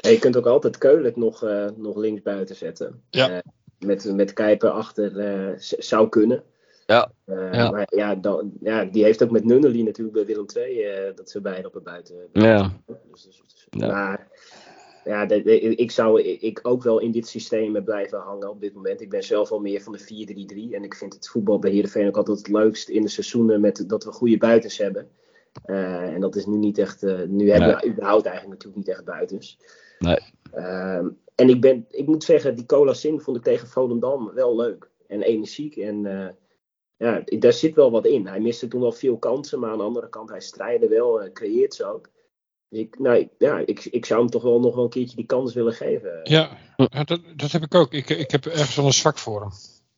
E: En je kunt ook altijd Keulen nog, eh, nog links buiten zetten.
A: Ja.
E: Eh, met, met Kuiper achter eh, zou kunnen.
C: Ja. Ja.
E: Maar ja, dan, ja, die heeft ook met Nunnely natuurlijk bij Willem II dat ze beide op het buiten.
C: Ja.
E: Dus, dus- dus-
C: Ja.
E: Maar ja, de- de- ik zou ik ook wel in dit systeem blijven hangen op dit moment. Ik ben zelf al meer van de 4-3-3. En ik vind het voetbal bij Heerenveen ook altijd het leukst in de seizoenen met, dat we goede buitens hebben. En dat is nu niet echt. nu hebben we überhaupt eigenlijk natuurlijk niet echt buitens.
C: Nee.
E: Ehm, en ik, ben, ik moet zeggen, die Cola Sin vond ik tegen Volendam wel leuk. En energiek. En eh, ja, daar zit wel wat in. Hij miste toen wel veel kansen. Maar aan de andere kant, hij strijde wel. eh, creëert ze ook. Dus ik, nou, ja, ik, ik zou hem toch wel nog wel een keertje die kans willen geven.
A: Ja, dat, dat heb ik ook. Ik, ik heb ergens wel een zwak voor hem.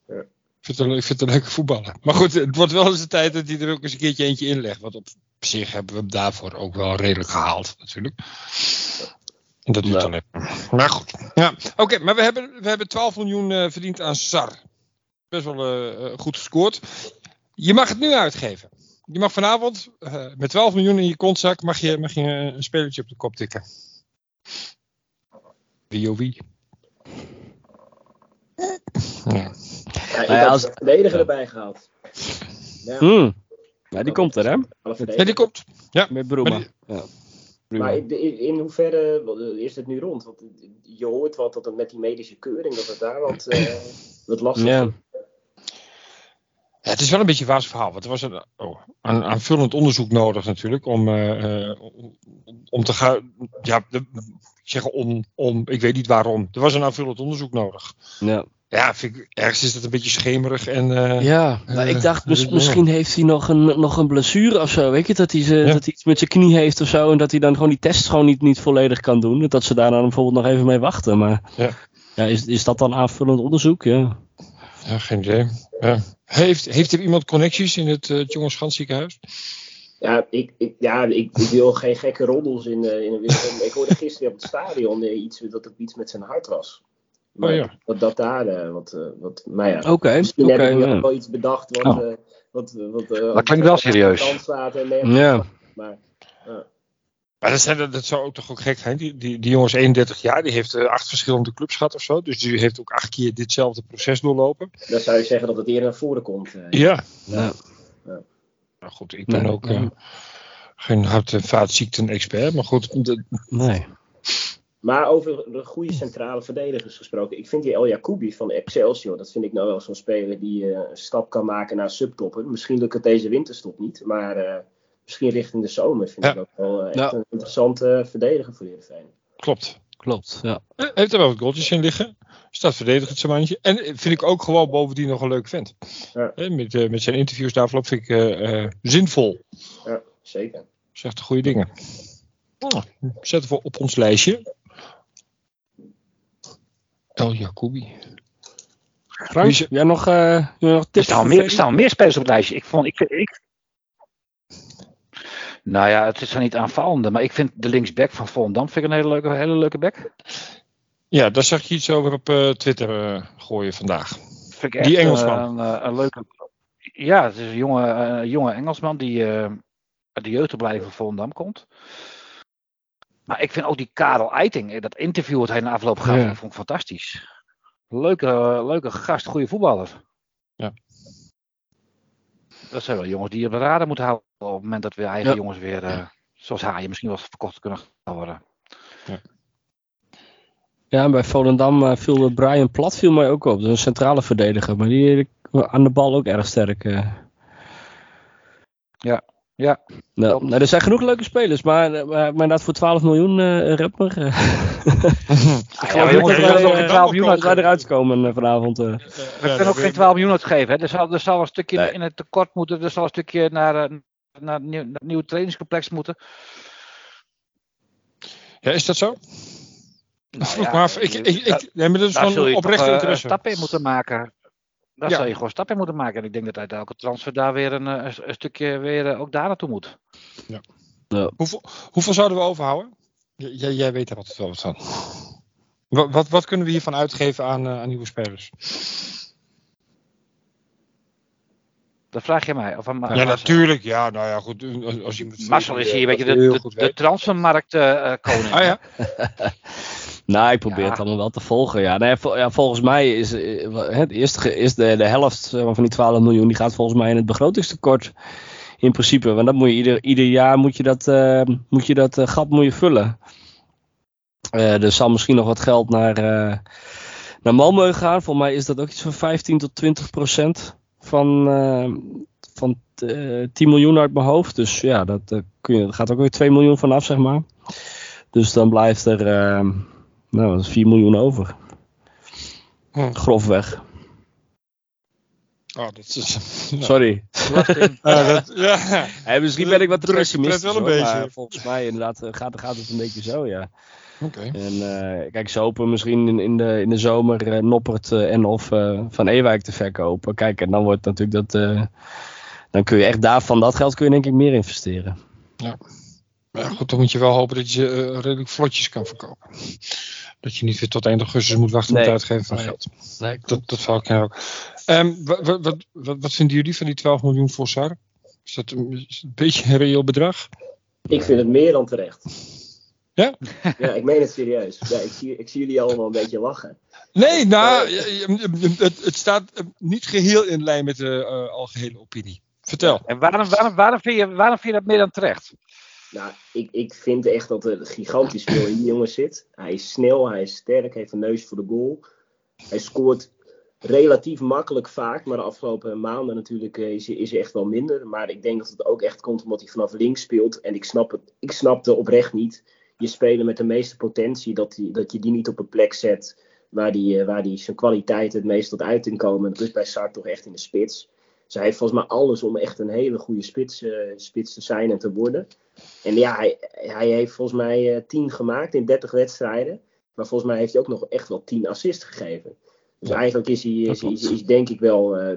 E: Ja.
A: Ik vind, het, een- ik vind het een leuke voetballer. Maar goed, het wordt wel eens de tijd dat hij er ook eens een keertje eentje inlegt. Want op zich hebben we hem daarvoor ook wel redelijk gehaald, natuurlijk. En dat doet
C: Ja.
A: dan even. Maar goed. Ja, Oké, maar we hebben, we hebben 12 miljoen eh, verdiend aan Sar. Best wel eh, eh, goed gescoord. Je mag het nu uitgeven. Je mag vanavond eh, met 12 miljoen in je kontzak mag je, mag je een spelertje op de kop tikken. Wie of wie? Ja.
E: Ja, ik
C: Nou
E: had
C: als-
E: de verdediger erbij gehaald. Ja,
C: Hmm. Ja, die komt er hè?
A: Ja, die komt. Ja,
C: Met.
A: Maar
C: Ja.
E: Maar in, in- in hoeverre eh, is het nu rond? Want je hoort wat dat het met die medische keuring, dat het daar wat, eh, wat lastig
C: Ja.
E: is.
A: Ja, het is wel een beetje een waas verhaal. Want er was een, oh, een aanvullend onderzoek nodig natuurlijk. Om, eh, eh, om, te gaan. Ja, de, ik zeg om, om. Ik weet niet waarom. Er was een aanvullend onderzoek nodig.
C: Ja.
A: Ja, vind ik, ergens is het een beetje schemerig. En, eh,
C: Ja, nou, ik dacht mis-
A: ja.
C: misschien heeft hij nog een, nog een blessure of zo. Weet je, dat hij, ze,
A: Ja.
C: dat hij iets met zijn knie heeft of zo. En dat hij dan gewoon die test gewoon niet, niet volledig kan doen. Dat ze daar dan bijvoorbeeld nog even mee wachten. Maar
A: Ja.
C: ja, is, is dat dan aanvullend onderzoek? Ja.
A: ja, geen idee. Ja. Heeft, heeft er iemand connecties in het uh, Jongens Gans ziekenhuis?
E: Ja, ik, ik, ja ik, ik wil geen gekke roddels in, eh, in een. Ik hoorde gisteren op het stadion eh, iets, dat het iets met zijn hart was. Maar
A: Oh ja.
E: dat, dat daar eh, wat, eh, wat. Maar ja,
C: Oké,
E: misschien heb ik
C: ja.
E: wel iets bedacht wat.
C: Oh.
E: eh, wat, wat eh,
D: Dat klinkt wel serieus.
E: staat en
C: Ja.
E: Maar
A: Maar dat, zijn, dat zou ook toch ook gek zijn. Die, die, die jongen is 31 jaar. Die heeft acht verschillende clubs gehad of zo. Dus die heeft ook acht keer ditzelfde proces doorlopen.
E: dan zou je zeggen dat het eerder naar voren komt. eh.
A: Ja.
C: Ja.
A: Nou goed, ik ben
C: Nee.
A: ook eh, geen hart- en vaatziekten-expert. Maar goed, de-
C: Nee.
E: Maar over de goede centrale verdedigers gesproken. Ik vind die El Jacoubi van Excelsior, dat vind ik nou wel zo'n speler die eh, een stap kan maken naar subtoppen. Misschien lukt het deze winterstop niet, maar eh, misschien richting de zomer vind
A: Ja.
E: ik ook wel eh, echt
C: Ja.
E: een interessante verdediger voor Heerenveen.
A: klopt.
C: Klopt. Ja.
A: Heeft er wel wat goaltjes in liggen. Staat verdedigend zijn mandje. En vind ik ook gewoon bovendien nog een leuk vent.
E: Ja.
A: Met, met zijn interviews daarvoor vind ik eh, eh, zinvol.
E: Ja, zeker.
A: Zegt de goede dingen. Oh, zetten we op ons lijstje. El Jacoubi.
C: Frank,
A: Wie is-
C: jij nog, eh, jij nog
D: Er
C: tips?
D: staan,
C: voor
D: meer, er staan meer spelers op het lijstje. Ik vond, ik, ik, nou ja, het is dan niet aanvallende, maar ik vind de linksback van Volendam vind ik een hele leuke, hele leuke back.
A: Ja, daar zag je iets over op eh, Twitter eh, gooien vandaag.
D: Vind ik
A: Die Engelsman.
D: eh, Een, eh, een leuke. Ja, het is een jonge, eh, jonge Engelsman die eh, uit de jeugdopleiding van Volendam komt. Maar ik vind ook die Karel Eiting, eh, dat interview wat hij na afloop gaf,
C: Ja.
D: vond ik fantastisch. leuke, leuke gast, goede voetballer.
A: Ja.
D: Dat zijn wel jongens die je op de radar moeten houden op het moment dat we eigen
C: Ja.
D: jongens weer, eh, zoals Haaien, misschien wel verkocht kunnen gaan worden.
C: Ja, en bij Volendam eh, viel de Brian Plat viel mij ook op. Dat is een centrale verdediger, maar die eh, aan de bal ook erg sterk. eh.
D: Ja, ja.
C: Nou, nou, er zijn genoeg leuke spelers, maar, eh, maar, maar inderdaad voor 12 miljoen eh rapper. eh.
D: ja,
C: geloof
D: maar jongens,
C: niet
D: we
C: wij,
D: nog geen
C: eh,
D: 12 miljoen uitgeven.
C: eruit komen eh, vanavond. eh.
D: We kunnen ook geen 12 miljoen uitgeven. Hè. Er, zal, er zal een stukje
C: Nee.
D: in het tekort moeten. Er zal een stukje naar, eh, naar, het nieuw- naar het nieuwe trainingscomplex moeten.
A: Ja, is dat zo?
D: Nou ja,
A: af. Ik, ik, ik,
D: daar-
A: nee, maar dat is gewoon
D: eh,
A: interesse.
D: stappen in moeten maken. Daar
A: Ja.
D: zal je gewoon stappen in moeten maken. En ik denk dat uit elke transfer daar weer een, eh, een, een stukje weer eh, ook daar naartoe moet.
A: Hoeveel, hoeveel zouden we overhouden? J- jij- jij weet daar altijd wel wat van. Wat, wat, wat kunnen we hiervan uitgeven aan, eh, aan nieuwe spelers?
D: Dat vraag je mij. Of aan,
A: ja,
D: aan
A: natuurlijk. Ja, nou ja, goed. Als, als je
D: Marcel is hier een beetje de, de,
A: weet.
D: transfermarkt koning.
A: Ah ja.
C: Nou, ik probeer
D: Ja.
C: het allemaal wel te volgen. Ja, nee, vol- ja, volgens mij is eh, het eerste, ge- is de, de helft van die 12 miljoen, die gaat volgens mij in het begrotingstekort. In principe, want dat moet je ieder, ieder jaar moet je dat, eh, moet je dat eh, gat moet je vullen. Eh, er zal misschien nog wat geld naar, eh naar Malmö gaan. Volgens mij is dat ook iets van 15 tot 20 procent van, eh, van eh, 10 miljoen uit mijn hoofd. Dus ja, dat, eh, kun je, er gaat ook weer 2 miljoen vanaf, zeg maar. Dus dan blijft er eh, nou, dat is 4 miljoen over.
A: Hm.
C: Grofweg.
A: Oh, dat is. nou,
C: Sorry.
A: Dat, ja.
C: Hey, misschien ben ik wat te
A: Druk-
C: pessimistisch
A: druk wel een
C: hoor,
A: beetje.
C: maar volgens mij inderdaad eh, gaat, gaat het een beetje zo, ja.
A: Oké.
C: En eh, kijk, ze hopen misschien in, in, de, in de zomer eh, Noppert eh, en of eh, Van Ewijk te verkopen. Kijk, en dan wordt natuurlijk dat... eh, dan kun je echt daar van dat geld kun je denk ik meer investeren.
A: Maar ja, goed, dan moet je wel hopen dat je redelijk vlotjes kan verkopen. Dat je niet weer tot 1 augustus moet wachten met
C: Nee.
A: het uitgeven van
C: Nee.
A: geld.
C: Nee,
A: Dat, dat ik jou ook. Ehm, wat, wat, wat, wat, vinden jullie van die 12 miljoen voor Sar? Is dat een, is het een beetje een reëel bedrag?
E: Ik vind het meer dan terecht.
A: Ja?
E: Ja, ik meen het serieus. Ja, ik, zie, ik zie jullie allemaal een beetje lachen.
A: Nee, nou, het, het staat niet geheel in lijn met de eh, algehele opinie. Vertel.
D: En waarom, waarom, waarom, vind je, waarom vind je dat meer dan terecht?
E: Nou, ik, ik vind echt dat er gigantisch veel in die jongen zit. Hij is snel, hij is sterk, heeft een neus voor de goal. Hij scoort relatief makkelijk vaak, maar de afgelopen maanden natuurlijk eh, is, is hij echt wel minder. Maar ik denk dat het ook echt komt omdat hij vanaf links speelt. En ik snap, het, ik snapte oprecht niet, je speler met de meeste potentie, dat, die, dat je die niet op een plek zet waar die, eh, waar die zijn kwaliteit het meest tot uiting komen. Dat is bij Sar toch echt in de spits. Hij heeft volgens mij alles om echt een hele goede spits, eh, spits te zijn en te worden. En ja, hij, hij heeft volgens mij eh 10 gemaakt in 30 wedstrijden. Maar volgens mij heeft hij ook nog echt wel 10 assists gegeven. Dus eigenlijk is hij, is, is, denk ik wel eh 80%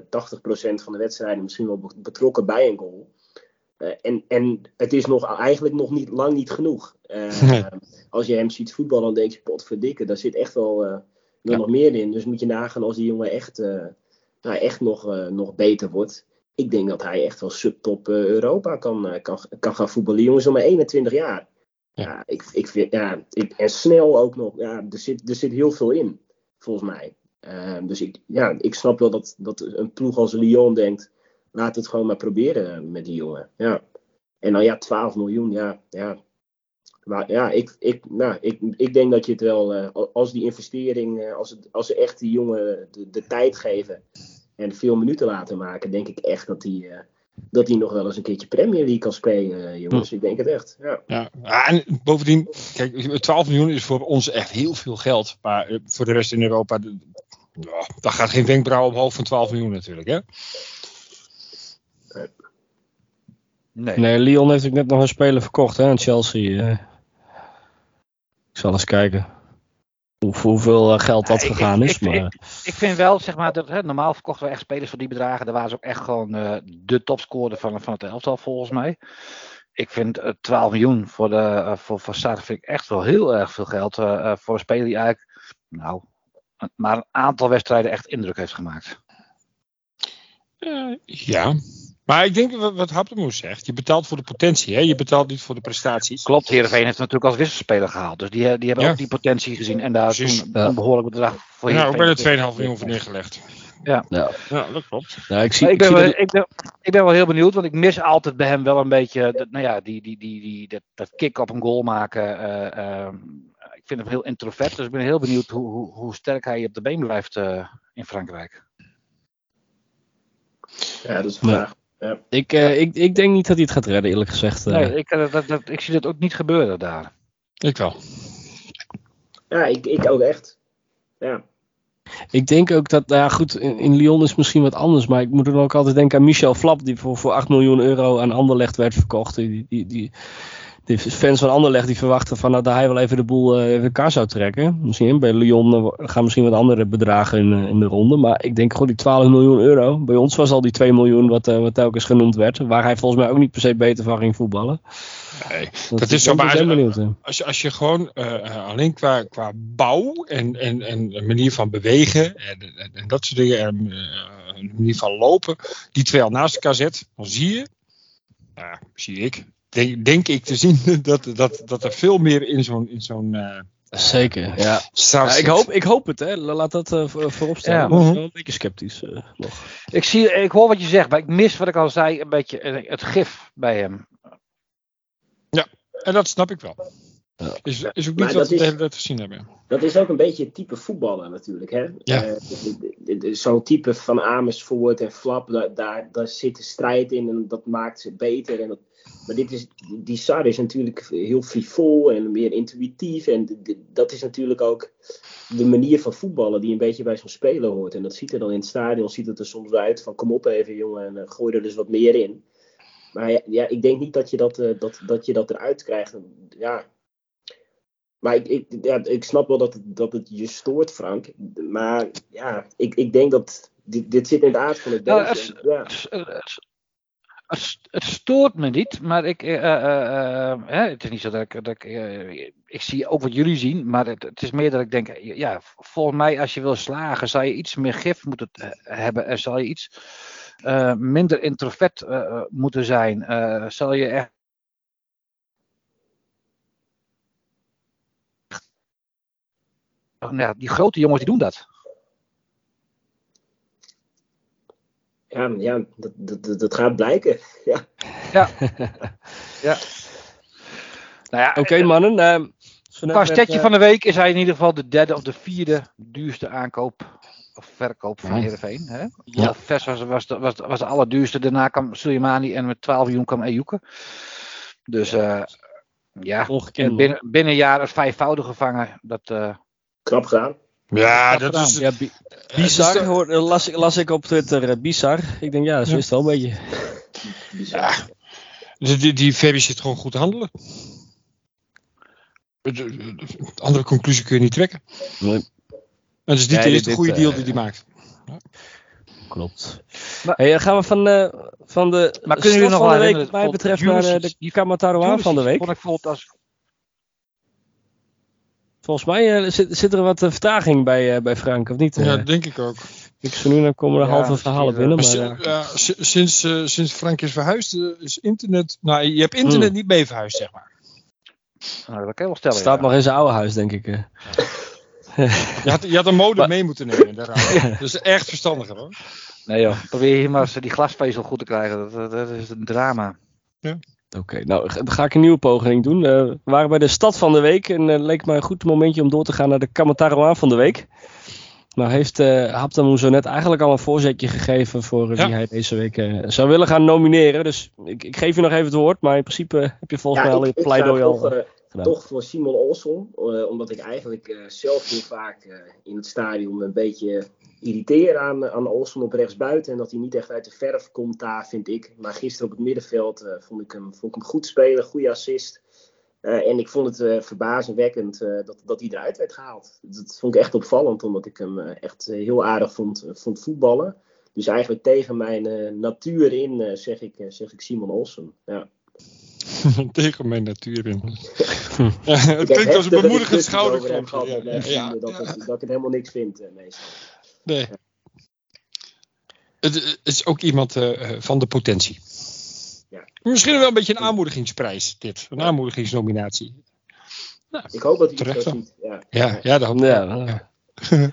E: van de wedstrijden misschien wel be- betrokken bij een goal. En, en het is nog, eigenlijk nog niet, lang niet genoeg.
A: Nee.
E: Als je hem ziet voetballen, dan denk je, potverdikke, daar zit echt wel,
C: Ja.
E: nog meer in. Dus moet je nagaan als die jongen echt, nou, echt nog, eh, nog beter wordt. Ik denk dat hij echt wel subtop eh, Europa kan, eh, kan, kan gaan voetballen. Die jongen is al maar 21 jaar.
A: Ja.
E: Ja, ik, ik vind, ja ik, en snel ook nog. Ja, er, zit, er zit heel veel in, volgens mij. Eh, dus ik, ja, ik snap wel dat, dat een ploeg als Lyon denkt, laat het gewoon maar proberen met die jongen. Ja. En dan ja, 12 miljoen, ja. ja. Maar ja, ik, ik, nou, ik, ik denk dat je het wel, als die investering, als, het, als ze echt die jongen de, de tijd geven en veel minuten laten maken, denk ik echt dat hij eh, dat hij nog wel eens een keertje Premier League kan spelen, eh, jongens. Ik denk het echt. Ja.
A: Ja, en bovendien, kijk, 12 miljoen is voor ons echt heel veel geld. Maar eh, voor de rest in Europa, daar gaat geen wenkbrauw omhoog van 12 miljoen natuurlijk. Hè?
D: Nee.
C: Nee, Lyon heeft ook net nog een speler verkocht hè, aan Chelsea. eh. Ik zal eens kijken hoe, hoeveel eh, geld dat gegaan
D: ik-
C: is.
D: ik-
C: maar,
D: Ik vind wel, zeg maar, dat, hè, normaal verkochten we echt spelers voor die bedragen. Daar waren ze ook echt gewoon eh, de topscorer van, van het elftal, volgens mij. Ik vind eh, 12 miljoen voor, de, eh, voor, vind ik echt wel heel erg veel geld. eh, eh, voor een speler die eigenlijk, nou, een- maar een aantal wedstrijden echt indruk heeft gemaakt.
A: Eh, ja, Maar ik denk wat, wat Haptemoes zegt, je betaalt voor de potentie, hè? je betaalt niet voor de prestaties.
D: Klopt, Heerenveen heeft natuurlijk als wisselspeler gehaald. Dus die, die hebben
A: Ja.
D: ook die potentie gezien. En daar
A: Precies.
D: toen
C: Ja.
D: een behoorlijk bedrag voor
A: Ja, ook bij
D: Heerenveen.
A: de 2,5 miljoen voor neergelegd.
C: Ja.
A: Ja, dat klopt.
C: Nou, ik zie, ik
D: ik, ben
C: zie
D: wel,
C: dat-
D: ik, ben, ik ben wel heel benieuwd, want ik mis altijd bij hem wel een beetje dat, nou ja, die, die, die, die, dat, dat kick op een goal maken. eh, ehm, ik vind hem heel introvert, dus ik ben heel benieuwd hoe, hoe, hoe sterk hij op de been blijft eh, in Frankrijk.
E: Ja, dat is een
C: Ja. ik, eh, ik, ik denk niet dat hij het gaat redden, eerlijk gezegd. eh.
D: Nee, ik, eh, dat, dat, ik zie dat ook niet gebeuren daar.
A: Ik wel.
E: Ja, ik, ik ook echt. Ja.
C: Ik denk ook dat, nou ja, goed, in, in Lyon is het misschien wat anders. Maar ik moet dan ook altijd denken aan Michel Flap, die voor, voor 8 miljoen euro aan Anderlecht werd verkocht. Die, die, die, die fans van Anderlecht die verwachten van, nou, dat hij wel even de boel eh, even elkaar zou trekken. Misschien bij Lyon eh, gaan misschien wat andere bedragen in, eh, in de ronde. Maar ik denk gewoon die 12 miljoen euro. Bij ons was al die 2 miljoen wat, wat telkens genoemd werd. Waar hij volgens mij ook niet per se beter van ging voetballen.
A: Nee,
C: Dat,
A: Dat is zo, maar-
C: hè.
A: als je, als je gewoon alleen qua, qua bouw en, en, en manier van bewegen en, en, en dat soort dingen, en een manier van lopen, die twee al naast elkaar zet, dan zie je, nou ja, zie ik, denk, denk ik te zien dat, dat, dat er veel meer in zo'n in zo'n eh
C: Zeker, ja. Ja, ik, hoop, ik hoop het, hè. Laat dat eh, voor- voorop staan.
D: Ja.
C: Ik ben
A: Mhm.
C: wel een beetje sceptisch eh, nog.
D: Ik, zie, ik hoor wat je zegt, maar ik mis wat ik al zei, een beetje het gif bij hem.
A: En dat snap ik wel.
C: Ja.
A: Is, is ook
E: Maar
A: niet wat
E: dat
A: we de
E: is-
A: hele tijd gezien hebben.
E: Dat is ook een beetje het type voetballer natuurlijk. Hè?
A: Ja.
E: Eh, Zo'n type van Amersfoort en Flap, daar, daar, daar zit de strijd in en dat maakt ze beter. En dat, maar dit is, die Sar is natuurlijk heel frivol en meer intuïtief. En de- de- dat is natuurlijk ook de manier van voetballen die een beetje bij zo'n speler hoort. En dat ziet er dan in het stadion ziet het er soms uit van kom op even jongen en eh, gooi er dus wat meer in. Maar ja, ja, ik denk niet dat je dat, eh, dat, dat, je dat eruit krijgt. Ja, maar ik, ik, ja, ik snap wel dat het, dat het je stoort, Frank. Maar ja, ik, ik denk dat dit, dit zit in de aard van het
D: Nou,
E: beestje.
D: het-
E: ja.
D: Het, stoort me niet, maar ik, eh, eh, eh, het is niet zo dat ik, dat ik, ik zie ook wat jullie zien, maar het, het is meer dat ik denk, ja, volgens mij als je wil slagen, zou je iets meer gif moeten hebben en zal je iets minder introvert moeten zijn. Zal je echt Oh, nou ja, die grote jongens die doen dat.
E: Ja, ja dat, dat, dat, gaat blijken. Ja.
D: Nou ja,
C: Oké, mannen. eh, zo net
D: Qua
C: werd,
D: stetje
C: eh,
D: van de week is hij in ieder geval de derde of de vierde duurste aankoop of verkoop van
C: Ja.
D: Heerenveen. Hè?
C: Ja.
D: Vers was, was, de, was, de- was de allerduurste. Daarna kwam Soleimani en met 12 miljoen kwam Ejuke. Dus eh, ja,
C: Ongekend,
D: binnen, binnen een jaar het vijfvoudige vangen. Dat, eh,
E: Knap gedaan.
A: Ja, dat is,
C: Ja, bi-
A: is
C: bizar,
A: toch-
C: hoor, eh, las, ik- las ik op Twitter. eh, bizar. Ik denk, ja, zo
A: Ja.
C: is het wel een beetje.
E: Bizar.
A: Dus die, die Fabi zit gewoon goed te handelen. De- de- de- Andere conclusie kun je niet trekken.
C: Nee.
A: En het is niet de
C: dit-
A: eerste
C: dit,
A: goede
C: eh,
A: deal die hij maakt.
C: Klopt.
D: Maar-
C: hey, dan gaan we van, eh, van de
D: Maar kunnen jullie nog
C: van de
D: wel
C: week, wat mij betreft, naar eh, de
D: die-
C: Kamatarouaan van de week.
D: Vond ik bijvoorbeeld als,
C: Volgens mij eh, zit, zit er wat eh, vertraging bij, eh, bij Frank, of niet?
A: Ja, denk ik ook.
C: ik zo nu dan komen er
D: Ja,
C: halve verhalen binnen.
A: Maar
C: Maar,
A: ja, sinds, eh, sinds Frank is verhuisd, is internet. Nou, je hebt internet niet mee verhuisd, zeg maar.
D: nou, dat kan je wel
C: het
D: stellen.
C: staat
D: ja.
C: nog in zijn oude huis, denk ik.
A: Je had, je had een modem
C: Maar-
A: mee moeten nemen. Daaraan. Dat is echt verstandiger hoor.
D: Nee joh, probeer hier maar eens die glasvezel goed te krijgen. Dat, dat, dat is een drama.
C: Oké, nou ga- dan ga ik een nieuwe poging doen. Eh, we waren bij de stad van de week en eh, leek mij een goed momentje om door te gaan naar de Kamatarouaan van de week. Nou heeft eh Haptamu zo net eigenlijk al een voorzetje gegeven voor
A: Ja.
C: wie hij deze week eh, zou willen gaan nomineren. Dus ik, ik geef je nog even het woord, maar in principe heb je volgens
E: Ja,
C: mij al je pleidooi al
E: toch,
C: gedaan.
E: toch voor Simon Olsson. eh, omdat ik eigenlijk eh, zelf heel vaak eh, in het stadion een beetje irriteer aan, aan Olsson op rechtsbuiten. En dat hij niet echt uit de verf komt daar, vind ik. Maar gisteren op het middenveld eh, vond, ik hem, vond ik hem goed spelen, goede assist. Eh, en ik vond het eh, verbazingwekkend eh, dat, dat hij eruit werd gehaald. Dat vond ik echt opvallend, omdat ik hem eh, echt eh, heel aardig vond, eh, vond voetballen. Dus eigenlijk tegen mijn eh, natuur in eh, zeg, ik, eh, zeg ik Simon Olsson. Ja.
A: Tegen mijn natuur in. ja, het klinkt als een bemoedigend schouderklopje. Ja, ja,
E: dat, dat ik het helemaal niks vind eh, meestal.
A: Nee. het is ook iemand uh, van de potentie. Ja. Misschien wel een beetje een aanmoedigingsprijs, dit. Een aanmoedigingsnominatie.
E: Nou, ik hoop dat hij het zo ziet.
A: Ja, ja, ja, dat
C: ja, ja.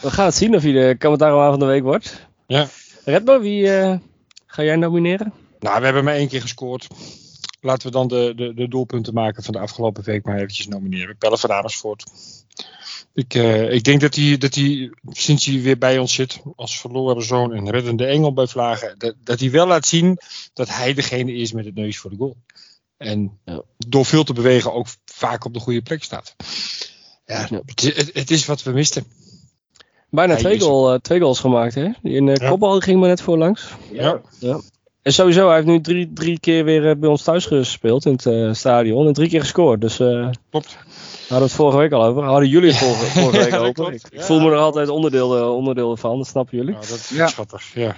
C: We gaan het zien of hij de commentaar van de week wordt.
A: Ja.
C: Redbo, wie uh, ga jij nomineren?
A: Nou, we hebben maar één keer gescoord. Laten we dan de, de, de doelpunten maken van de afgelopen week maar eventjes nomineren. Pelle van Amersfoort. Ik, uh, ik denk dat hij, dat hij, sinds hij weer bij ons zit, als verloren zoon en reddende engel bij Vlagen, dat, dat hij wel laat zien dat hij degene is met het neus voor de goal. En ja. door veel te bewegen ook vaak op de goede plek staat. Ja, het, het, is wat we misten.
C: Bijna twee, goal, uh, twee goals gemaakt, hè? In uh, ja. kopbal ging maar net voor langs.
A: Ja.
C: ja. En sowieso, hij heeft nu drie, drie keer weer uh, bij ons thuis gespeeld in het uh, stadion. En drie keer gescoord. Dus uh,
A: Klopt.
C: We hadden het vorige week al over. Hadden jullie het vorige, vorige week over. Ik, ik voel me er altijd onderdeel, onderdeel van, dat snappen jullie.
A: Nou, dat is schattig, ja.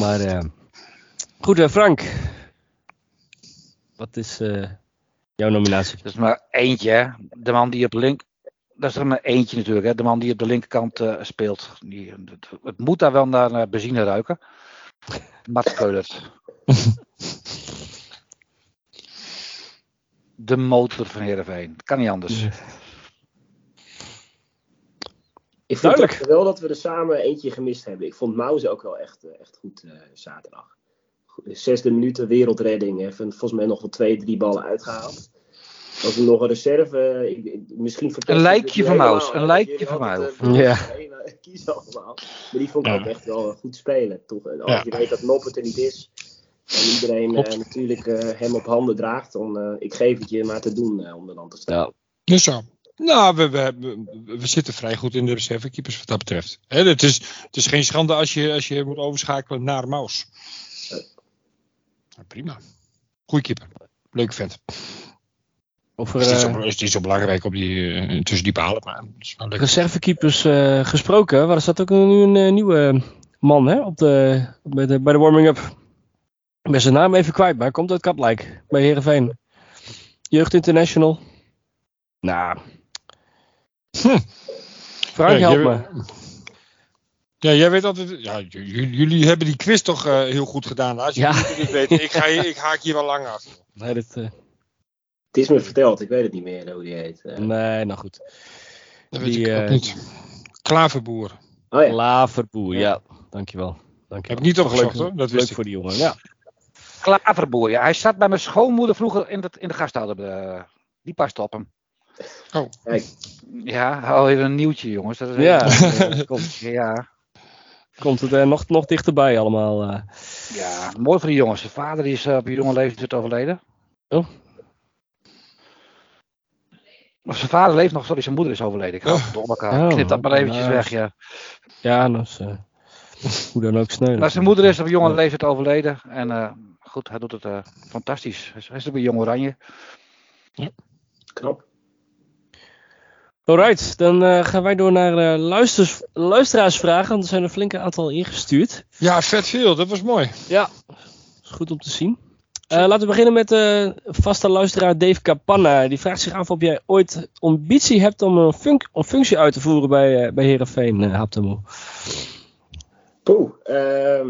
C: Maar goed, Frank. Wat is jouw nominatie?
D: Dat is maar eentje, De man die op link dat is er maar eentje natuurlijk. Hè. De man die op de linkerkant uh, speelt. Die, het, het, moet daar wel naar, naar benzine ruiken. Mats Keulert. de motor van Heerenveen. Kan niet anders.
E: Ik vond wel dat we er samen eentje gemist hebben. Ik vond Mauze ook wel echt, eh, echt goed uh, zaterdag. Zesde minuut wereldredding. Heeft volgens mij nog wel twee, drie ballen uitgehaald. Als er nog een reserve. Ik, misschien
D: een lijkje van Maus. Een lijkje van Maus.
C: Ja.
E: Kies allemaal. Maar die vond ik ook echt wel goed spelen. Toch? Als ja. je weet dat Noppert er niet is. En iedereen uh, natuurlijk uh, hem op handen draagt. Dan uh, ik geef het je maar te doen om er dan te staan. Ja.
A: Dus zo. Nou, we, we, we, zitten vrij goed in de reservekeepers wat dat betreft. He, het, is, het is geen schande als je, als je moet overschakelen naar Maus. prima. Goeie keeper. Leuke vent.
C: Of
A: is, niet zo, is niet zo belangrijk op die, uh, tussen die palen. Maar
C: reservekeepers uh, gesproken. Waar staat ook nu een nieuwe man hè, op de, bij de, bij de warming-up. Ik ben zijn naam even kwijt, maar hij komt uit Katlijk. Bij Heerenveen. Jeugd International. Nou. Hm. Frank, help me.
A: Ja, jij weet altijd. Ja, jullie hebben die quiz toch heel goed gedaan. Als je ja. het weet, ik, ga, ik haak hier wel lang af.
C: Nee, dat,
E: het is me verteld, ik weet het niet meer hoe die heet. Uh.
C: Nee, nou goed.
A: Dat weet die, ik ook uh, niet. Klaverboer.
C: Oh, ja. Klaverboer, ja. Dankjewel. Dankjewel.
A: Heb ik niet opgezocht hoor. Dat
C: leuk voor die jongen. Ja.
D: Klaverboer, ja. Hij staat bij mijn schoonmoeder vroeger in, het, in de gasthouder. Die past op hem.
A: Oh.
E: Kijk.
D: Ja, hou even een nieuwtje jongens. Dat is
C: ja. komt, ja. Komt het er nog, nog dichterbij allemaal.
D: Ja, mooi voor die jongens. Zijn vader is op jonge leeftijd overleden.
C: Oh.
D: Of zijn vader leeft nog, sorry, zijn moeder is overleden. Ik ga oh. door elkaar. Oh, Knip dat maar eventjes weg, ja.
C: Ja, dat is, uh, hoe dan ook sneu.
D: Maar zijn moeder is op jonge leeftijd overleden. En uh, goed, hij doet het uh, fantastisch. Hij is, bij Jong Oranje.
E: Ja. Knap.
C: Alright, dan gaan wij door naar luisters, luisteraarsvragen. Er zijn een flinke aantal ingestuurd.
A: Ja, vet veel. Dat was mooi.
C: Ja, is goed om te zien. Uh, laten we beginnen met uh, vaste luisteraar Dave Capanna. Die vraagt zich af of jij ooit ambitie hebt om een, fun een functie uit te voeren bij, uh, bij Heerenveen, uh, Haptemo.
E: Poeh, ehm,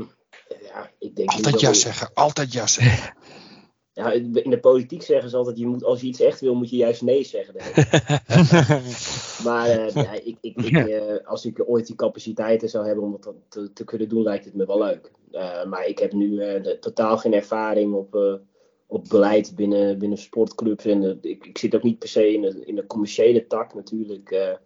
E: ja, ik denk...
A: Altijd ja zeggen, altijd ja zeggen.
E: Ja, in de politiek zeggen ze altijd, je moet, als je iets echt wil, moet je juist nee zeggen. maar ja, ik, ik, ik als ik ooit die capaciteiten zou hebben om dat te, te kunnen doen, lijkt het me wel leuk. Uh, maar ik heb nu de, totaal geen ervaring op, op beleid binnen, binnen sportclubs. En ik, ik zit ook niet per se in de, in de commerciële tak natuurlijk.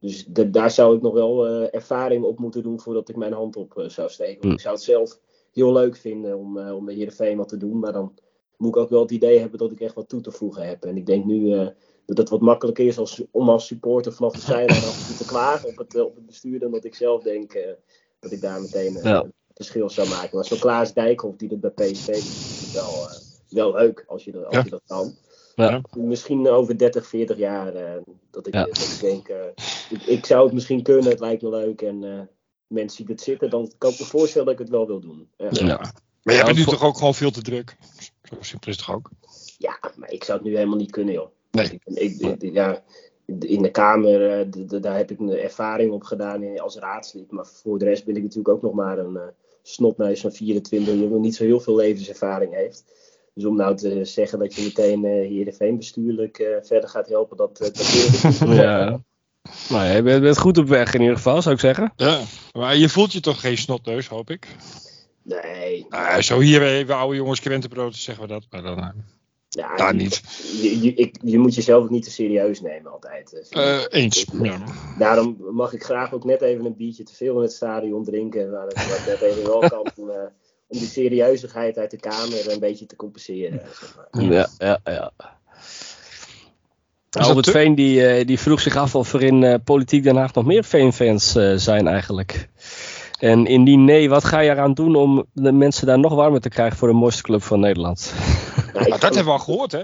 E: dus de, daar zou ik nog wel ervaring op moeten doen voordat ik mijn hand op zou steken. Mm. Ik zou het zelf heel leuk vinden om, om bij Heerenveen wat te doen. Maar dan moet ik ook wel het idee hebben dat ik echt wat toe te voegen heb. En ik denk nu dat het wat makkelijker is als, om als supporter vanaf de zijlijn af te klagen op het, op het bestuur. Dan dat ik zelf denk dat ik daar meteen... Ja verschil zou maken. Maar zo'n Klaas Dijkhoff die dat bij PSV is wel, uh, wel leuk als je dat, als je dat kan. Ja. Misschien over 30, 40 jaar uh, dat, ik, dat ik denk, uh, ik, ik, zou het misschien kunnen, het lijkt me leuk en mensen zien het zitten, dan kan ik me voorstellen dat ik het wel wil doen.
A: Ja. Maar je hebt nu toch ook gewoon veel te druk? Zo simpel is het toch ook?
E: Ja, maar ik zou het nu helemaal niet kunnen, joh.
A: Nee.
E: Ik, ik, ja, in de Kamer, daar heb ik een ervaring op gedaan als raadslid. Maar voor de rest ben ik natuurlijk ook nog maar een snotneus van 24 die nog niet zo heel veel levenservaring heeft. Dus om nou te zeggen dat je meteen uh, Heerenveen bestuurlijk uh, verder gaat helpen, dat, uh, dat
C: Ja. Nou, je bent, goed op weg in ieder geval, zou ik zeggen.
A: Ja, maar je voelt je toch geen snotneus, hoop ik?
E: Nee.
A: Nou, zo hier bij oude jongens krentenbrood zeggen we dat, maar dan... Ja, daar niet.
E: Je, je, ik, je, moet jezelf ook niet te serieus nemen altijd.
A: Uh, eens. Ja.
E: Daarom mag ik graag ook net even een biertje te veel in het stadion drinken. Waar ik net even wel kan om, uh, om die serieuzigheid uit de kamer een beetje te compenseren. Zeg maar.
C: Ja, ja, ja. Albert Veen die, die vroeg zich af of er in Politiek Den Haag nog meer Veen-fans zijn eigenlijk. En indien nee, wat ga je eraan doen om de mensen daar nog warmer te krijgen voor de mooiste club van Nederland?
A: Nou, dat hebben we al gehoord, hè?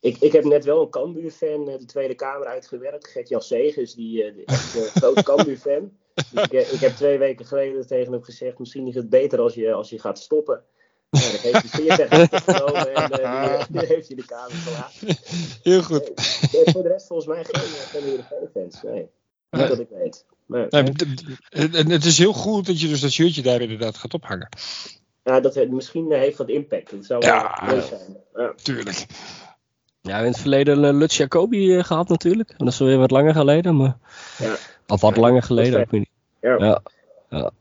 E: Ik, ik heb net wel een Cambuur-fan de Tweede Kamer uitgewerkt. Gert-Jan Segers, die echt een groot Cambuur-fan. Dus ik, ik, heb twee weken geleden tegen hem gezegd, misschien is het beter als je, als je gaat stoppen. Ja, dan heeft hij 40 genomen en uh, die, die, heeft hij de Kamer verlaten.
A: Heel goed.
E: Nee, voor de rest volgens mij geen, geen fans. Nee, niet dat ik weet.
A: Nee, het is heel goed dat je dus dat shirtje daar inderdaad gaat ophangen.
E: Ja, dat misschien heeft wat impact. Dat zou ja, wel zijn. Ja,
A: tuurlijk. Ja,
C: we hebben in het verleden uh, Lutz Jacobi uh, gehad natuurlijk. Dat is alweer wat langer geleden. Maar... Ja. Of wat langer geleden, ook niet. Ja. ja. ja.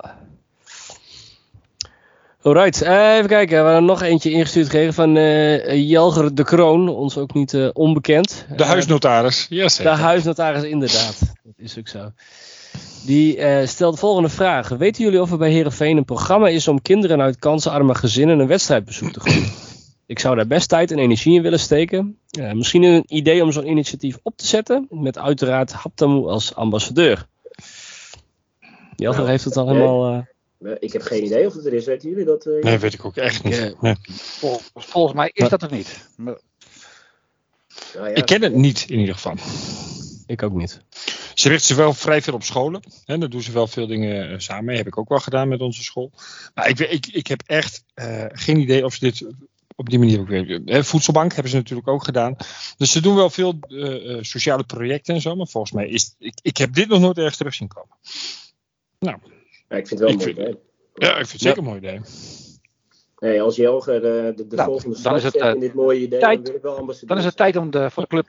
C: Alright, even kijken. We hebben nog eentje ingestuurd gekregen van uh, Jelger de Kroon. Ons ook niet uh, onbekend.
A: De huisnotaris, yes.
C: De huisnotaris, inderdaad. Dat is ook zo. Die uh, stelt de volgende vraag. Weten jullie of er bij Herenveen een programma is om kinderen uit kansenarme gezinnen een wedstrijdbezoek te geven? Ik zou daar best tijd en energie in willen steken. Uh, misschien een idee om zo'n initiatief op te zetten. Met uiteraard Haptamu als ambassadeur. Jelger nou, heeft het al helemaal...
E: Uh... Ik heb geen idee of het er is. Weten jullie dat?
A: nee, weet ik ook echt niet. Nee.
D: Volgens, mij is dat er niet.
E: Nou
A: ja, ik ken het niet in ieder geval.
C: Ik ook niet.
A: Ze richten zich wel vrij veel op scholen. Hè, daar doen ze wel veel dingen uh, samen mee. Heb ik ook wel gedaan met onze school. Maar ik, ik, ik heb echt uh, geen idee of ze dit op die manier ook weer. Voedselbank hebben ze natuurlijk ook gedaan. Dus ze doen wel veel uh, sociale projecten en zo. Maar volgens mij is. Ik, ik heb dit nog nooit ergens terug zien komen. Nou.
E: Ja, ik vind het wel een mooi idee.
A: Ja, ik vind het zeker een mooi idee.
E: Nee, als Jelger de, de, de nou, volgende stap zet in dit mooie idee,
D: tijd,
E: dan wil ik wel ambassadeur.
D: Dan is het tijd om de, voor de club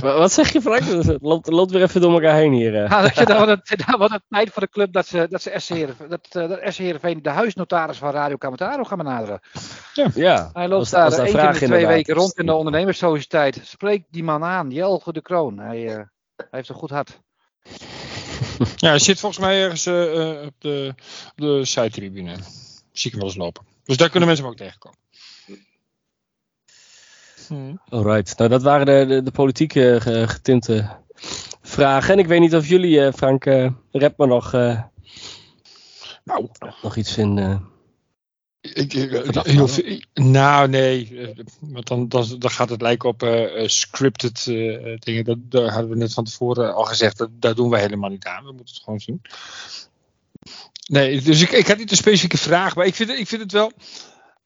C: Wat zeg je Frank? Het loopt, loopt, weer even door elkaar heen hier.
D: Ja, dat, dat, wordt wat het tijd voor de club dat, ze, dat, ze SC Heerenveen, dat, eh, dat SC Heerenveen de huisnotaris van Radio Camataro gaan benaderen.
C: Ja. ja
D: hij loopt daar één keer in de twee weken rond in de ondernemerssociëteit. Spreek die man aan, Jelge de Kroon. Hij, uh, hij heeft een goed hart.
A: Ja, hij zit volgens mij ergens uh, op de, de zijtribune. Zie ik hem wel eens lopen. Dus daar kunnen mensen hem ook tegenkomen.
C: Hmm. Alright, nou dat waren de, de, de politieke getinte vragen. En ik weet niet of jullie, uh, Frank, uh, rap maar nog, uh, nou. nog iets in...
A: Ik, heel veel, nou, nee. Want dan, dan, dan gaat het lijken op scripted dingen. Dat, daar hadden we net van tevoren al gezegd. Dat, daar doen we helemaal niet aan. We moeten het gewoon zien. Nee, dus ik, ik had niet een specifieke vraag. Maar ik vind, ik vind het wel.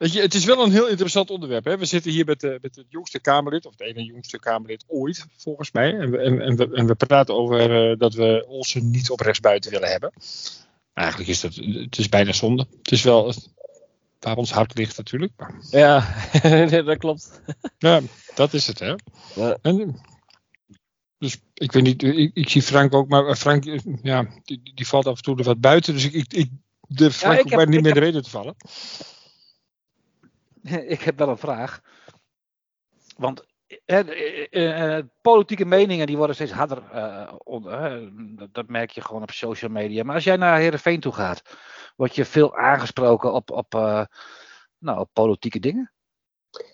A: Weet je, het is wel een heel interessant onderwerp. Hè? We zitten hier met, uh, met het jongste Kamerlid, of het ene jongste Kamerlid ooit, volgens mij. En we, en, we, en we praten over uh, dat we Olsen niet op rechtsbuiten willen hebben. Eigenlijk is dat, het is bijna zonde. Het is wel waar ons hart ligt natuurlijk. Maar...
C: Ja, dat klopt.
A: ja, dat is het hè. Ja. En, dus ik weet niet, ik, ik, zie Frank ook, maar Frank, ja, die, die valt af en toe er wat buiten. Dus ik, ik, ik durf Frank ja, ook bijna niet meer de reden te vallen.
D: ik heb wel een vraag. Want eh, eh, eh, politieke meningen die worden steeds harder. Dat, dat, merk je gewoon op social media. Maar als jij naar Herenveen toe gaat, word je veel aangesproken op, op, nou, op politieke dingen?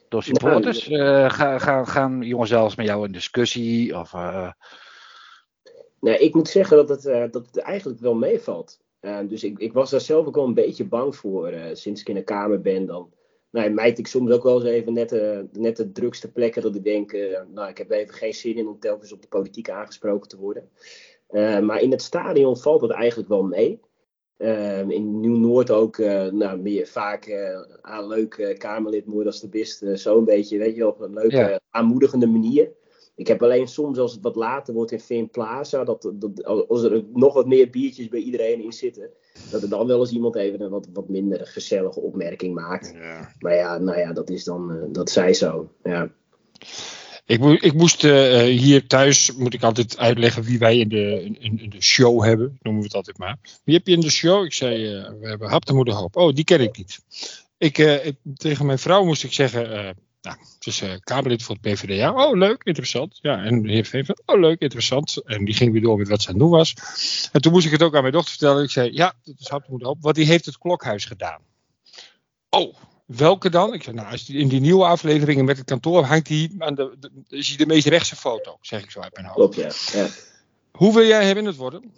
D: Door supporters? gaan, gaan, gaan jongens zelfs met jou in discussie? Of,
E: Nee, ik moet zeggen dat het, dat het eigenlijk wel meevalt. dus ik, ik was daar zelf ook wel een beetje bang voor. sinds ik in de Kamer ben, dan nou, mijt ik soms ook wel eens even net, uh, net de drukste plekken dat ik denk, uh, nou, ik heb even geen zin in om telkens op de politiek aangesproken te worden. Uh, maar in het stadion valt het eigenlijk wel mee. Ehm, in Nieuw-Noord ook, nou, meer vaak aan leuk Kamerlid, mooi als de best. zo een beetje, weet je wel, op een leuke, aanmoedigende manier. Ik heb alleen soms, als het wat later wordt in Veen Plaza, dat, dat, als er nog wat meer biertjes bij iedereen in zitten, dat er dan wel eens iemand even een wat, wat minder gezellige opmerking maakt. Ja. Maar ja, nou ja, dat is dan, dat zij zo. Ja.
A: Ik, mo ik moest uh, hier thuis, moet ik altijd uitleggen wie wij in de, in, in, de show hebben, noemen we het altijd maar. Wie heb je in de show? Ik zei, uh, we hebben Hap de Moeder Hoop. Oh, die ken ik niet. Ik, ik tegen mijn vrouw moest ik zeggen, nou, ze is Kamerlid voor het PvdA. Oh, leuk, interessant. Ja, en de heer Veen oh, leuk, interessant. En die ging weer door met wat ze aan het doen was. En toen moest ik het ook aan mijn dochter vertellen. Ik zei, ja, dat is Moeder Hoop, want die heeft het klokhuis gedaan. Oh, Welke dan? Ik zeg, nou, als die, in die nieuwe afleveringen met het kantoor hangt die aan de, de, is die de meest rechtse foto, zeg ik zo uit mijn hoofd.
E: Klopt, ja. ja.
A: Hoe wil jij herinnerd worden?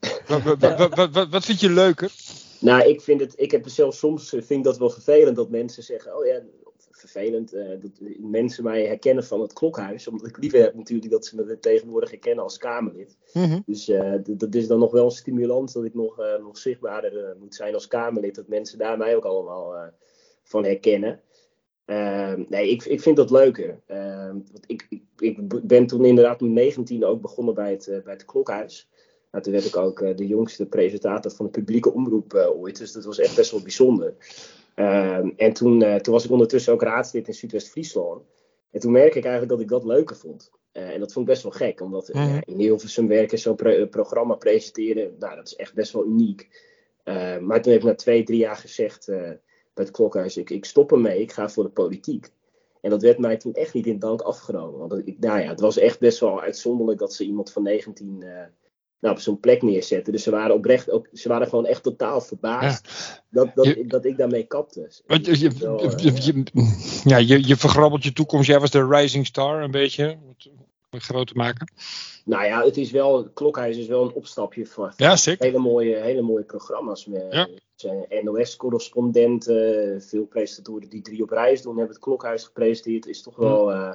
A: wat, wat, wat, wat, vind je leuker?
E: Nou, ik vind het, ik heb zelf soms vind ik dat wel vervelend dat mensen zeggen, oh ja, vervelend uh, dat mensen mij herkennen van het klokhuis. Omdat ik liever heb natuurlijk dat ze me tegenwoordig herkennen als Kamerlid. Mm Dus uh, dat is dan nog wel een stimulans dat ik nog, uh, nog zichtbaarder moet zijn als Kamerlid. Dat mensen daar mij ook allemaal van herkennen. Ehm, nee, ik, ik vind dat leuker. Ehm, want ik, ik, ik, ben toen inderdaad toen 19 ook begonnen bij het, bij het klokhuis. Nou, toen werd ik ook de jongste presentator van de publieke omroep ooit. Dus dat was echt best wel bijzonder. Ehm, en toen, uh, toen was ik ondertussen ook raadslid in Zuidwest-Friesland. En toen merk ik eigenlijk dat ik dat leuker vond. En dat vond ik best wel gek, omdat mm. in Hilversum werken zo'n programma presenteren, nou, dat is echt best wel uniek. Ehm, maar toen heb ik na twee, drie jaar gezegd bij het klokhuis, ik, ik stop ermee, ik ga voor de politiek. En dat werd mij toen echt niet in dank afgenomen. Want ik, nou ja, het was echt best wel uitzonderlijk dat ze iemand van 19 nou, op zo'n plek neerzetten. Dus ze waren oprecht ook, ze waren gewoon echt totaal verbaasd dat, dat, dat ik daarmee kapte.
A: Want je, je, ja, je, je vergrabbelt je toekomst. Jij was de rising star een beetje, om groot te maken.
E: Nou ja, het is wel, Klokhuis is wel een opstapje voor
A: ja,
E: hele mooie, hele mooie programma's. Met, ja. NOS-correspondenten, veel presentatoren die drie op reis doen, hebben het Klokhuis gepresenteerd. Is toch wel... Uh,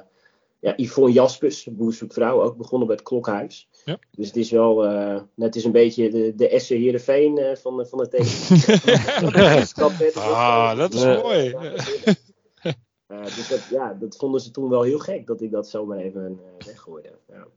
E: ja, Yvonne Jaspers, boerzoek vrouw, ook begonnen bij het Klokhuis. Ja. Dus het is wel, uh, het is een beetje de, de SC Heerenveen uh, van, van het
A: tegen. ah, dat is mooi.
E: Uh, dus dat, ja, dat vonden ze toen wel heel gek, dat ik dat zomaar even weggooide. Ja.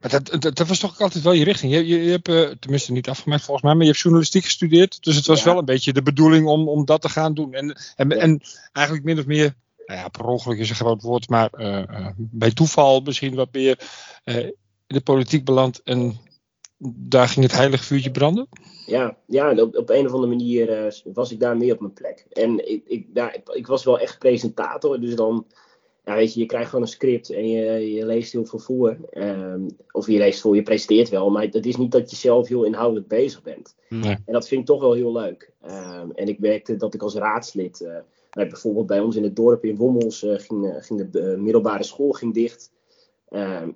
A: Maar dat, dat, dat, was toch altijd wel je richting. Je, je, je hebt, tenminste niet afgemaakt volgens mij, maar je hebt journalistiek gestudeerd. Dus het was wel een beetje de bedoeling om, om dat te gaan doen. En, en, en eigenlijk min of meer nou ja, per ongeluk is een groot woord, maar uh, bij toeval misschien wat meer uh, in de politiek beland en daar ging het heilige vuurtje branden?
E: Ja, ja op, op een of andere manier was ik daar meer op mijn plek. En ik, ik, daar, ik was wel echt presentator, dus dan, ja, weet je, je krijgt gewoon een script en je, je leest heel veel voor. Um, of je leest voor, je presenteert wel, maar het is niet dat je zelf heel inhoudelijk bezig bent. Nee. En dat vind ik toch wel heel leuk. Um, en ik merkte dat ik als raadslid bijvoorbeeld bij ons in het dorp in Wommels uh, ging, eh, ging, de middelbare school ging dicht.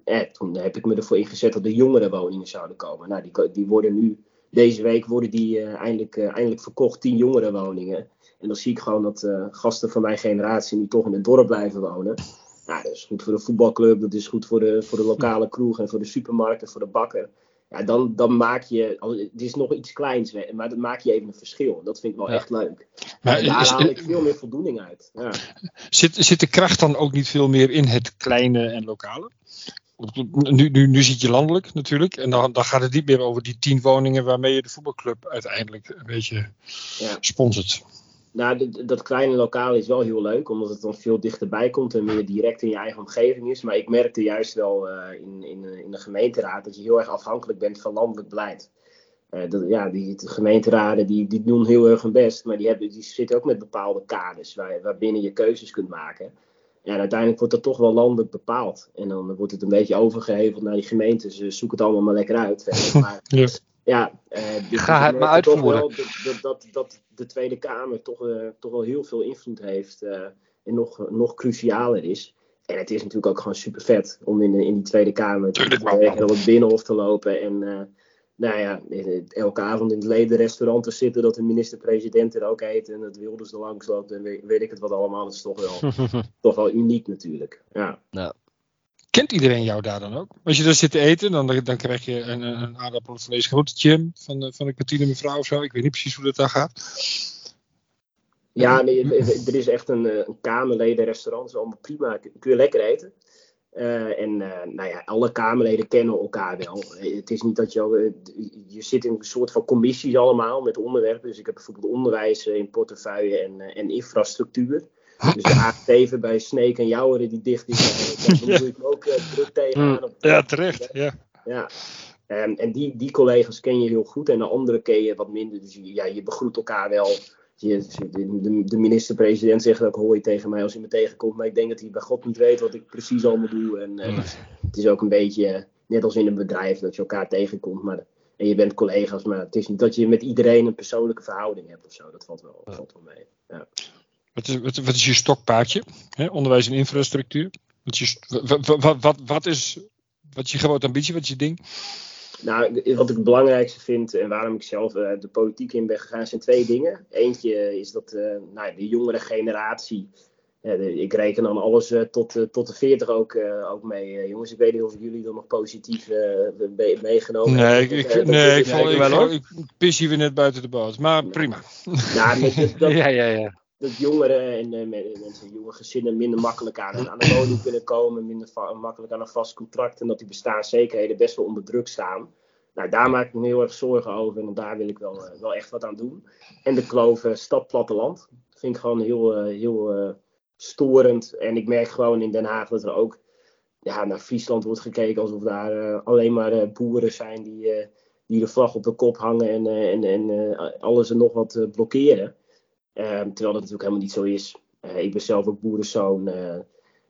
E: en toen heb ik me ervoor ingezet dat de jongerenwoningen zouden komen. Nou, die, die worden nu, deze week worden die eindelijk, eindelijk verkocht, tien jongerenwoningen. En dan zie ik gewoon dat gasten van mijn generatie nu toch in het dorp blijven wonen. Nou, dat is goed voor de voetbalclub, dat is goed voor de, voor de lokale kroeg en voor de supermarkt en voor de bakker ja, dan, dan maak je, het is nog iets kleins, maar dan maak je even een verschil. Dat vind ik wel echt leuk. Maar daar is, haal ik veel meer voldoening uit. Ja.
A: Zit, zit de kracht dan ook niet veel meer in het kleine en lokale? Nu, nu, nu zit je landelijk natuurlijk. En dan, dan gaat het niet meer over die tien woningen waarmee je de voetbalclub uiteindelijk een beetje ja. sponsort.
E: Nou, dat kleine lokaal is wel heel leuk, omdat het dan veel dichterbij komt en meer direct in je eigen omgeving is. Maar ik merkte juist wel uh, in, in, in de gemeenteraad dat je heel erg afhankelijk bent van landelijk beleid. Uh, dat, ja, die gemeenteraden die, die doen heel erg hun best, maar die, hebben, die zitten ook met bepaalde kaders waar, waarbinnen je keuzes kunt maken. Ja, en uiteindelijk wordt dat toch wel landelijk bepaald. En dan wordt het een beetje overgeheveld naar die gemeentes. Ze zoeken het allemaal maar lekker uit. Maar, ja ja,
D: uh, ga het maar uitvoeren.
E: dat, dat, dat, de Tweede Kamer toch, uh, toch wel heel veel invloed heeft uh, en nog, nog crucialer is. En het is natuurlijk ook gewoon super vet om in, in die Tweede Kamer te op het binnenhof te lopen. En nou ja, elke avond in het ledenrestaurant te zitten dat de minister-president er ook heet en het Wilders er langs loopt en weet, weet ik het wat allemaal. Dat is toch wel, toch wel uniek natuurlijk. Ja.
A: Nou. Kent iedereen jou daar dan ook? Als je daar zit te eten, dan, dan krijg je een, een aardappel grote Jim van de, van de kantine mevrouw of zo. Ik weet niet precies hoe dat daar gaat.
E: Ja, nee, er is echt een, een kamerledenrestaurant. Is allemaal prima. Kun je lekker eten. Uh, en uh, nou ja, alle Kamerleden kennen elkaar wel. Het is niet dat je. Je zit in een soort van commissies allemaal met onderwerpen. Dus ik heb bijvoorbeeld onderwijs in portefeuille en, en infrastructuur. Dus de A7 bij Sneek en Jouweren die dicht is, daar doe ik me ook uh, druk tegenaan.
A: Op ja, terecht. Ja.
E: ja. En, en die, die collega's ken je heel goed en de andere ken je wat minder. Dus ja, je begroet elkaar wel. Je, de, de minister-president zegt ook hooi tegen mij als hij me tegenkomt. Maar ik denk dat hij bij God niet weet wat ik precies allemaal doe. En uh, het is ook een beetje net als in een bedrijf dat je elkaar tegenkomt. Maar, en je bent collega's, maar het is niet dat je met iedereen een persoonlijke verhouding hebt of zo. Dat valt wel, valt wel mee. Ja.
A: Wat is, wat, wat is je stokpaardje? Hè? Onderwijs en infrastructuur. Wat, je, wat, wat, wat, is, wat is je grote ambitie? Wat is je ding?
E: Nou, wat ik het belangrijkste vind en waarom ik zelf uh, de politiek in ben gegaan, zijn twee dingen. Eentje is dat uh, nou, de jongere generatie. Uh, de, ik reken dan alles tot, tot de 40 ook, ook mee. jongens, ik weet niet of jullie er nog positief meegenomen
A: nee, hebben. Ik, ik, nee, ik, val, ik, wel, ik, pis hier weer net buiten de boot. Maar prima.
E: Nou, dat, dat, ja, ja, ja dat jongeren en uh, mensen, jonge gezinnen minder makkelijk aan, aan de woning kunnen komen, minder makkelijk aan een vast contract en dat die bestaanszekerheden best wel onder druk staan. Nou, daar maak ik me heel erg zorgen over en daar wil ik wel, uh, wel echt wat aan doen. En de kloof uh, stad-platteland vind ik gewoon heel, heel storend. En ik merk gewoon in Den Haag dat er ook ja, naar Friesland wordt gekeken alsof daar alleen maar boeren zijn die, die de vlag op de kop hangen en, en, en alles en nog wat blokkeren. Ehm, terwijl dat natuurlijk helemaal niet zo is. Eh, ik ben zelf ook boerenzoon. Uh,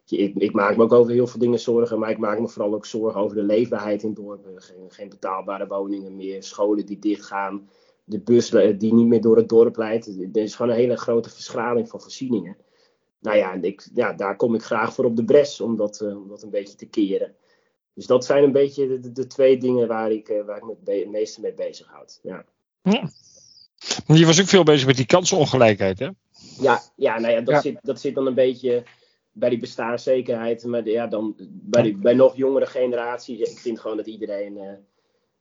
E: ik, ik, maak me ook over heel veel dingen zorgen, maar ik maak me vooral ook zorgen over de leefbaarheid in dorpen. Geen, geen betaalbare woningen meer, scholen die dichtgaan, de bus eh, die niet meer door het dorp leidt. Er is gewoon een hele grote verschraling van voorzieningen. Nou ja, ik, ja daar kom ik graag voor op de bres om dat, om dat een beetje te keren. Dus dat zijn een beetje de, twee dingen waar ik, waar ik me het meeste mee bezig houd. Ja.
A: Je was ook veel bezig met die kansenongelijkheid, hè?
E: Ja, ja, nou ja, dat, Zit, dat zit dan een beetje bij die bestaanszekerheid. Maar ja, dan bij, die, bij nog jongere generaties. Ik vind gewoon dat iedereen uh,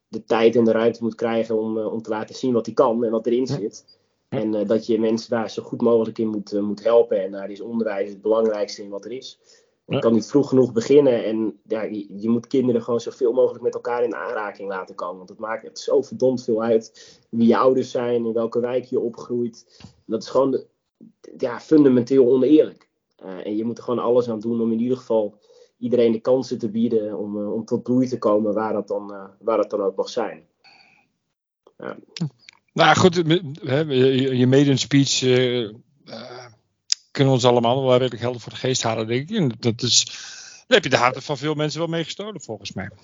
E: de tijd en de ruimte moet krijgen om, uh, om te laten zien wat hij kan en wat erin zit. En uh, dat je mensen daar zo goed mogelijk in moet, moet helpen. En daar is onderwijs het belangrijkste in wat er is. Je kan niet vroeg genoeg beginnen. En ja, je, je, moet kinderen gewoon zoveel mogelijk met elkaar in aanraking laten komen. Want het maakt echt zo verdomd veel uit wie je ouders zijn, in welke wijk je opgroeit. Dat is gewoon de, ja, fundamenteel oneerlijk. Uh, en je moet er gewoon alles aan doen om in ieder geval iedereen de kansen te bieden om, uh, om tot bloei te komen waar dat dan, uh, waar dat dan ook mag zijn.
A: Ja. Nou goed, je, je made een speech kunnen we ons allemaal wel redelijk helder voor de geest halen, denk ik. En dat is, daar heb je de harten van veel mensen wel mee gestolen, volgens mij. Dat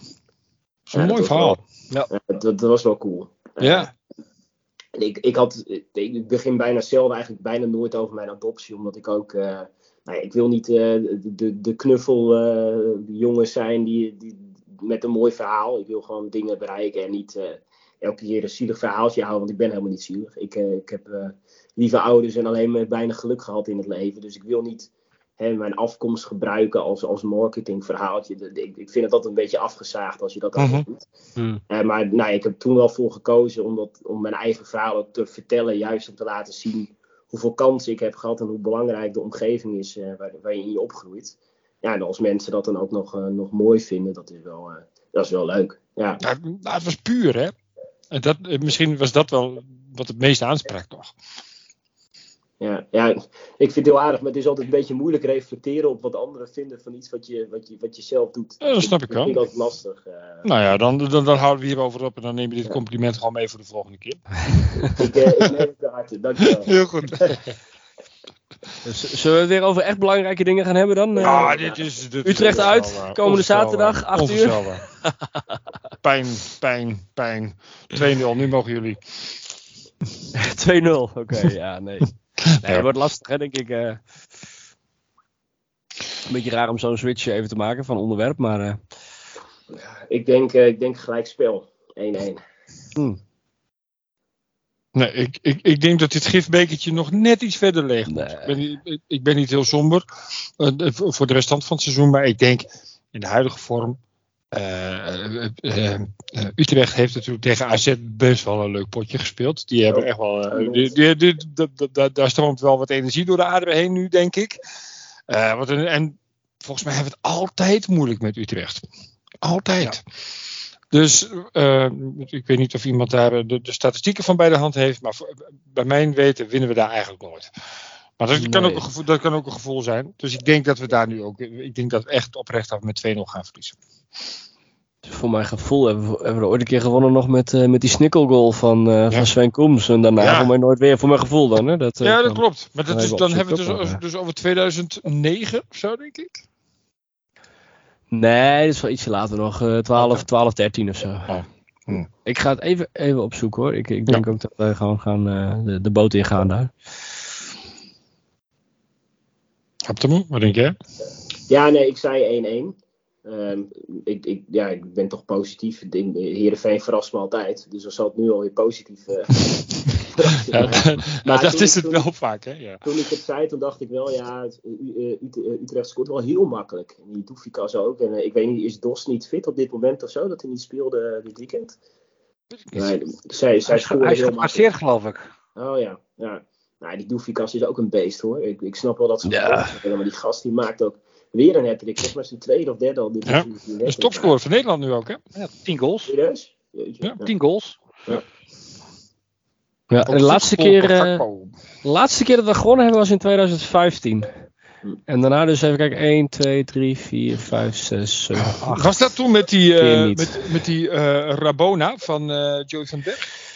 A: is een mooi verhaal.
E: ja. dat, dat, was wel cool.
A: Ja.
E: ik, ik, had, ik begin bijna zelf eigenlijk bijna nooit over mijn adoptie, omdat ik ook. Uh, nou ja, ik wil niet uh, de, de knuffel uh, jongens zijn die, die, met een mooi verhaal. Ik wil gewoon dingen bereiken en niet elke keer een zielig verhaaltje houden, want ik ben helemaal niet zielig. Ik, ik heb lieve ouders en alleen maar bijna geluk gehad in het leven. Dus ik wil niet hè, mijn afkomst gebruiken als, als marketingverhaaltje. Ik, ik vind het altijd een beetje afgezaagd als je dat mm doet. Mm. Uh, maar nou, ik heb toen wel voor gekozen om, dat, om mijn eigen verhaal ook te vertellen. Juist om te laten zien hoeveel kansen ik heb gehad en hoe belangrijk de omgeving is uh, waar, waarin je opgroeit. Ja, en als mensen dat dan ook nog, uh, nog mooi vinden, dat is wel, dat is wel leuk. Ja.
A: ja. het was puur, hè? En dat, misschien was dat wel wat het meest aansprak, toch?
E: Ja, ja, ik vind het heel aardig, maar het is altijd een beetje moeilijk reflecteren op wat anderen vinden van iets wat je, wat je, wat je zelf doet.
A: Ja, dat snap ik wel.
E: Dat vind ik altijd lastig. Uh...
A: Nou ja, dan, dan, dan, houden we hierover op en dan neem je dit compliment gewoon mee voor de volgende keer.
E: ik, uh, ik neem het te harte, dankjewel.
A: Heel goed.
C: Dus zullen we het weer over echt belangrijke dingen gaan hebben dan?
A: Ja, dit is... Dit
C: Utrecht
A: is
C: uit, komende zaterdag, 8 uur.
A: pijn, pijn, pijn. 2-0, nu mogen jullie.
C: 2-0, oké, ja, nee. Nee, het wordt lastig, hè, denk ik. Uh, een beetje raar om zo'n switch even te maken van onderwerp, maar. Uh...
E: ik, denk, uh, ik denk gelijk spel. 1-1.
A: Hmm. Nee, ik, ik, ik denk dat dit gifbekertje nog net iets verder leeg moet. Nee. Ik, ben, ik, ik, ben niet heel somber voor de restant van het seizoen, maar ik denk in de huidige vorm. Uh, uh, Utrecht heeft natuurlijk tegen AZ best wel een leuk potje gespeeld. Die hebben echt wel. Die, die, daar stroomt wel wat energie door de aderen heen nu, denk ik. wat een, en volgens mij hebben we het altijd moeilijk met Utrecht. Altijd. Ja. Dus ik weet niet of iemand daar de, de, statistieken van bij de hand heeft. Maar voor, bij mijn weten winnen we daar eigenlijk nooit. Maar dat, kan ook een gevoel, dat kan ook een gevoel zijn. Dus ik denk dat we daar nu ook. Ik denk dat we echt oprecht af met 2-0 gaan verliezen.
C: Voor mijn gevoel hebben we, hebben we ooit een keer gewonnen nog met, uh, met die snikkelgoal van, uh, ja. van Sven Koems. En daarna ja. voor mij nooit weer, voor mijn gevoel dan. Hè? Dat,
A: uh, ja, dat klopt. Maar dat is, dan hebben we het dus, dus over 2009 of zo, denk ik.
C: Nee, dat is wel ietsje later nog. 12, okay. 12, 13 of zo. Oh. Hm. Ik ga het even, even opzoeken hoor. Ik, ik denk ja. ook dat we gewoon gaan, de, de boot ingaan daar.
A: Abtemo, wat denk jij?
E: Ja, nee, ik zei 1-1. Um, ik, ik, ja, ik ben toch positief. Heerenveen verrast me altijd. Dus dan zal het nu alweer positief uh,
A: ja, maar nou, dat is het toen, wel vaak, hè? Ja.
E: Toen ik het zei, toen dacht ik wel, ja, Utrecht scoort wel heel makkelijk. En die Doefikas ook. En uh, ik weet niet, is Dos niet fit op dit moment of zo? Dat hij niet speelde dit weekend?
D: Nee, zij, zij hij is gepasseerd, geloof ik.
E: Oh ja, ja. Nou, die Doefikas is ook een beest hoor. Ik, ik snap wel dat ze ja. hebben, maar die gast die maakt ook weer een hat-trick. Volgens mij zijn tweede of derde al. Dit
A: ja. is topscorer van Nederland nu ook hè?
D: Ja, tien goals.
E: Serieus?
D: Ja. Tien goals. Ja.
C: Ja, de laatste keer, uh, de laatste keer dat we gewonnen hebben was in 2015. Hm. En daarna dus even kijken, 1, 2, 3, 4, 5, 6, 7, 8.
A: Was dat toen met die, uh, met, met die uh, Rabona van Joey van Berg?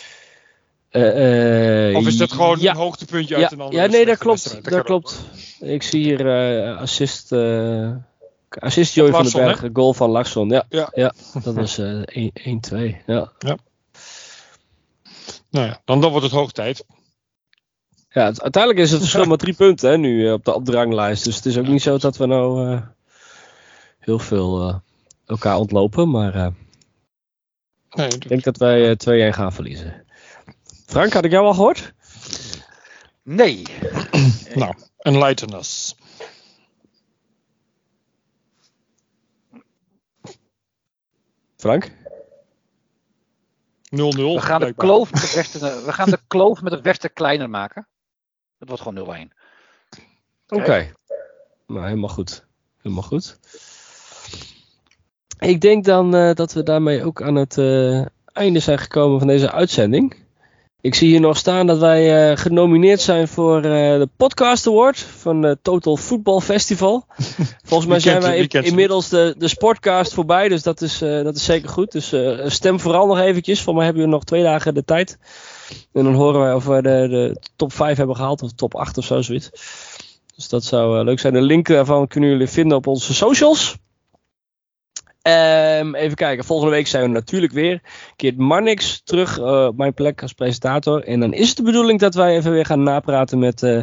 C: Uh, uh,
A: of is dat gewoon ja, een hoogtepuntje uit
C: ja,
A: een andere
C: Ja, nee, dat klopt. Dat, dat klopt. Ik zie hier uh, assist, assist Joey van den Berg, hè? goal van Larsson. Ja, ja. ja dat was 1-2. ja. ja.
A: Nou ja, dan, dan wordt het hoog tijd.
C: Ja, het, uiteindelijk is het verschil maar drie punten hè, nu op de, op de ranglijst. Dus het is ook niet zo dat we nou heel veel elkaar ontlopen. Maar nee, ik denk dat wij 2-1 gaan verliezen. Frank, had ik jou al gehoord?
D: Nee.
A: nou, enlighten us.
C: Frank? 0-0.
D: We gaan, de kloof met het westen, we gaan de kloof met het westen kleiner maken. Het wordt gewoon 0-1.
C: Oké. Okay. Nou, helemaal goed. Helemaal goed. Ik denk dan uh, dat we daarmee ook aan het uh, einde zijn gekomen van deze uitzending. Ik zie hier nog staan dat wij uh, genomineerd zijn voor uh, de Podcast Award van de Total Football Festival. Volgens mij zijn wij in, inmiddels de, de Sportcast voorbij, dus dat is, uh, dat is zeker goed. Dus stem vooral nog eventjes. Voor mij hebben we nog twee dagen de tijd. En dan horen wij of we de, de top 5 hebben gehaald, of top 8 of zo, zoiets. Dus dat zou leuk zijn. De link daarvan kunnen jullie vinden op onze socials. Um, even kijken, volgende week zijn we natuurlijk weer. Keert Marnix terug uh, op mijn plek als presentator. En dan is het de bedoeling dat wij even weer gaan napraten met uh,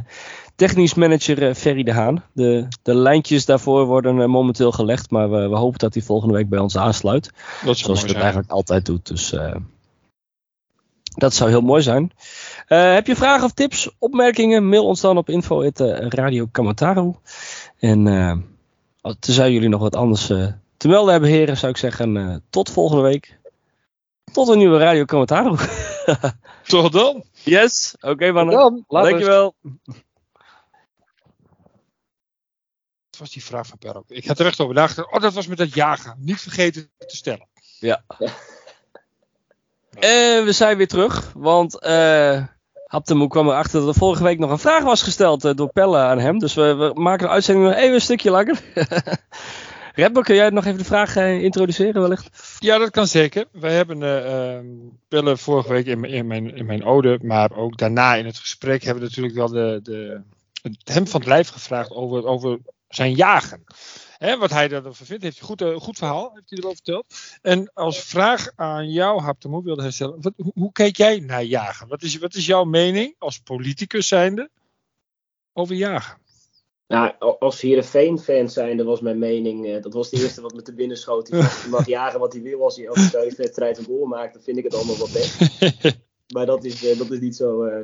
C: technisch manager uh, Ferry de Haan. De, de lijntjes daarvoor worden momenteel gelegd, maar we, we, hopen dat hij volgende week bij ons aansluit. Dat zoals hij dat eigenlijk altijd doet. Dus dat zou heel mooi zijn. heb je vragen of tips, opmerkingen? Mail ons dan op info Radio Kamataru. En tenzij jullie nog wat anders te melden hebben, heren, zou ik zeggen uh, tot volgende week. Tot een nieuwe Radio Commentaar.
A: tot dan.
C: Yes, oké okay, mannen. Dankjewel.
A: Wat was die vraag van Perro? Ik had er echt over nagedacht. Oh, dat was met dat jagen. Niet vergeten te stellen.
C: Ja. En we zijn weer terug, want uh, Haptemo kwam erachter dat er vorige week nog een vraag was gesteld uh, door Pelle aan hem. Dus we, we maken de uitzending nog even een stukje langer. Kun jij nog even de vraag uh, introduceren wellicht?
A: Ja, dat kan zeker. Wij hebben uh, vorige week in, in, mijn, in mijn ode, maar ook daarna in het gesprek hebben we natuurlijk wel de, de, hem van het lijf gevraagd over, over zijn jagen. Hè, wat hij daarover vindt, heeft hij goed, uh, goed verhaal, heeft hij erover verteld. En als vraag aan jou, Haptemo, wilde hij stellen, wat, hoe, hoe kijk jij naar jagen? Wat is, wat is jouw mening als politicus zijnde over jagen?
E: Nou, als Heerenveen-fan zijn, dat was mijn mening. Uh, dat was de eerste wat me te binnen schoot. Die mag jagen wat hij wil als hij elke thuiswedstrijd een goal maakt. Dan vind ik het allemaal wel best. maar dat is, uh, dat is niet zo uh,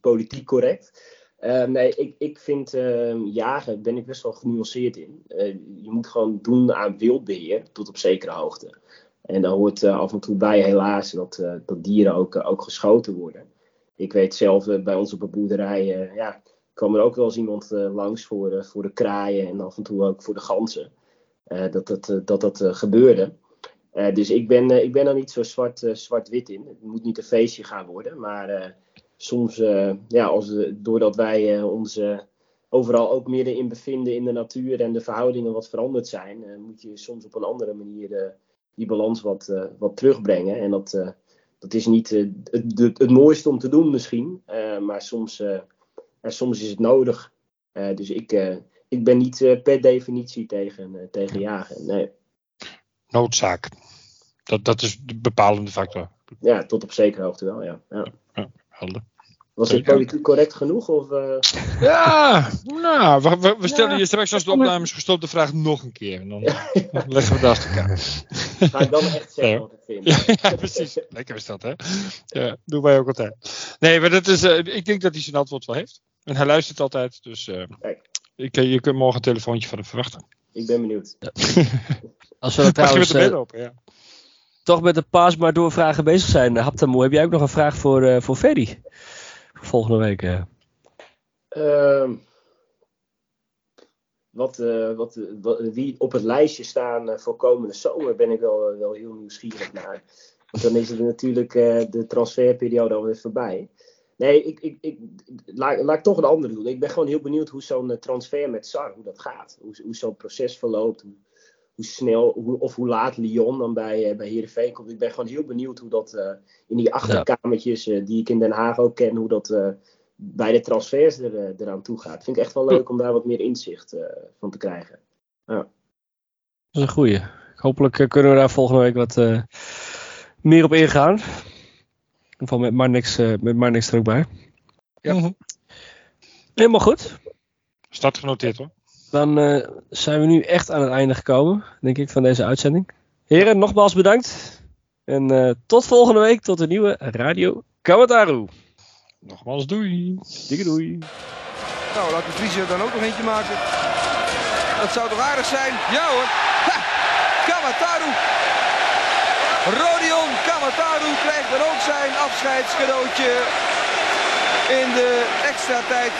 E: politiek correct. Uh, nee, ik, ik vind uh, jagen, ben ik best wel genuanceerd in. Je moet gewoon doen aan wildbeheer tot op zekere hoogte. En daar hoort af en toe bij helaas dat, dat dieren ook, ook geschoten worden. Ik weet zelf bij ons op een boerderij, ja, kwam er ook wel eens iemand langs voor, voor de kraaien en af en toe ook voor de ganzen. dat dat, dat, dat gebeurde. dus ik ben, ik ben er niet zo zwart-wit zwart in. Het moet niet een feestje gaan worden, maar soms, ja, als, doordat wij ons overal ook meer in bevinden in de natuur en de verhoudingen wat veranderd zijn, moet je soms op een andere manier die balans wat, wat terugbrengen. En dat, dat is niet het, het, het, mooiste om te doen misschien, maar soms, soms is het nodig. dus ik, ik ben niet per definitie tegen, tegen jagen. Nee.
A: Noodzaak. Dat, dat is de bepalende factor.
E: Ja, tot op zekere hoogte wel, ja. ja.
A: ja helder.
E: Was het politiek correct genoeg? Of, uh...
A: Ja, nou, we, we stellen ja. je straks als de opname is gestopt de vraag nog een keer. En dan leggen we het naast elkaar.
E: Ga ik dan echt zeggen ja. wat ik vind.
A: Ja, ja, precies. Lekker is dat, hè? Ja, doen wij ook altijd. Nee, maar dat is, uh, ik denk dat hij zijn antwoord wel heeft. En hij luistert altijd, dus uh, ik, je kunt morgen een telefoontje van hem verwachten.
E: Ik ben benieuwd.
C: Als we dat trouwens... De open, ja toch met de paas maar doorvragen bezig zijn. Haptamoe, heb jij ook nog een vraag voor, uh, voor Ferry? Volgende week. Uh.
E: Uh, wat, uh, wat, wat, wie op het lijstje staan voor komende zomer ben ik wel, wel heel nieuwsgierig naar. Want dan is het natuurlijk de transferperiode alweer voorbij. Nee, ik, ik, ik, laat, laat ik toch een andere doen. Ik ben gewoon heel benieuwd hoe zo'n transfer met Sar, hoe dat gaat. Hoe, hoe zo'n proces verloopt. Hoe, hoe snel hoe, of hoe laat Lyon dan bij, uh, bij Heerenveen komt. Ik ben gewoon heel benieuwd hoe dat uh, in die achterkamertjes uh, die ik in Den Haag ook ken, hoe dat bij de transfers er, eraan toe gaat. Vind ik echt wel leuk om daar wat meer inzicht van te krijgen. Ja. Dat
C: is een goeie. Hopelijk kunnen we daar volgende week wat meer op ingaan. In ieder geval met maar niks, met maar niks er ook bij. Ja. Mhm. Helemaal goed.
A: Start genoteerd hoor.
C: Dan uh, zijn we nu echt aan het einde gekomen, denk ik, van deze uitzending. Heren, nogmaals bedankt. En uh, tot volgende week, tot een nieuwe Radio Kawataru.
A: Nogmaals doei.
C: Dikke doei.
F: Nou, laat de Vries er dan ook nog eentje maken. Dat zou toch aardig zijn? Ja hoor. Ha! Kawataru. Dan ook zijn afscheidscadeautje in de extra tijd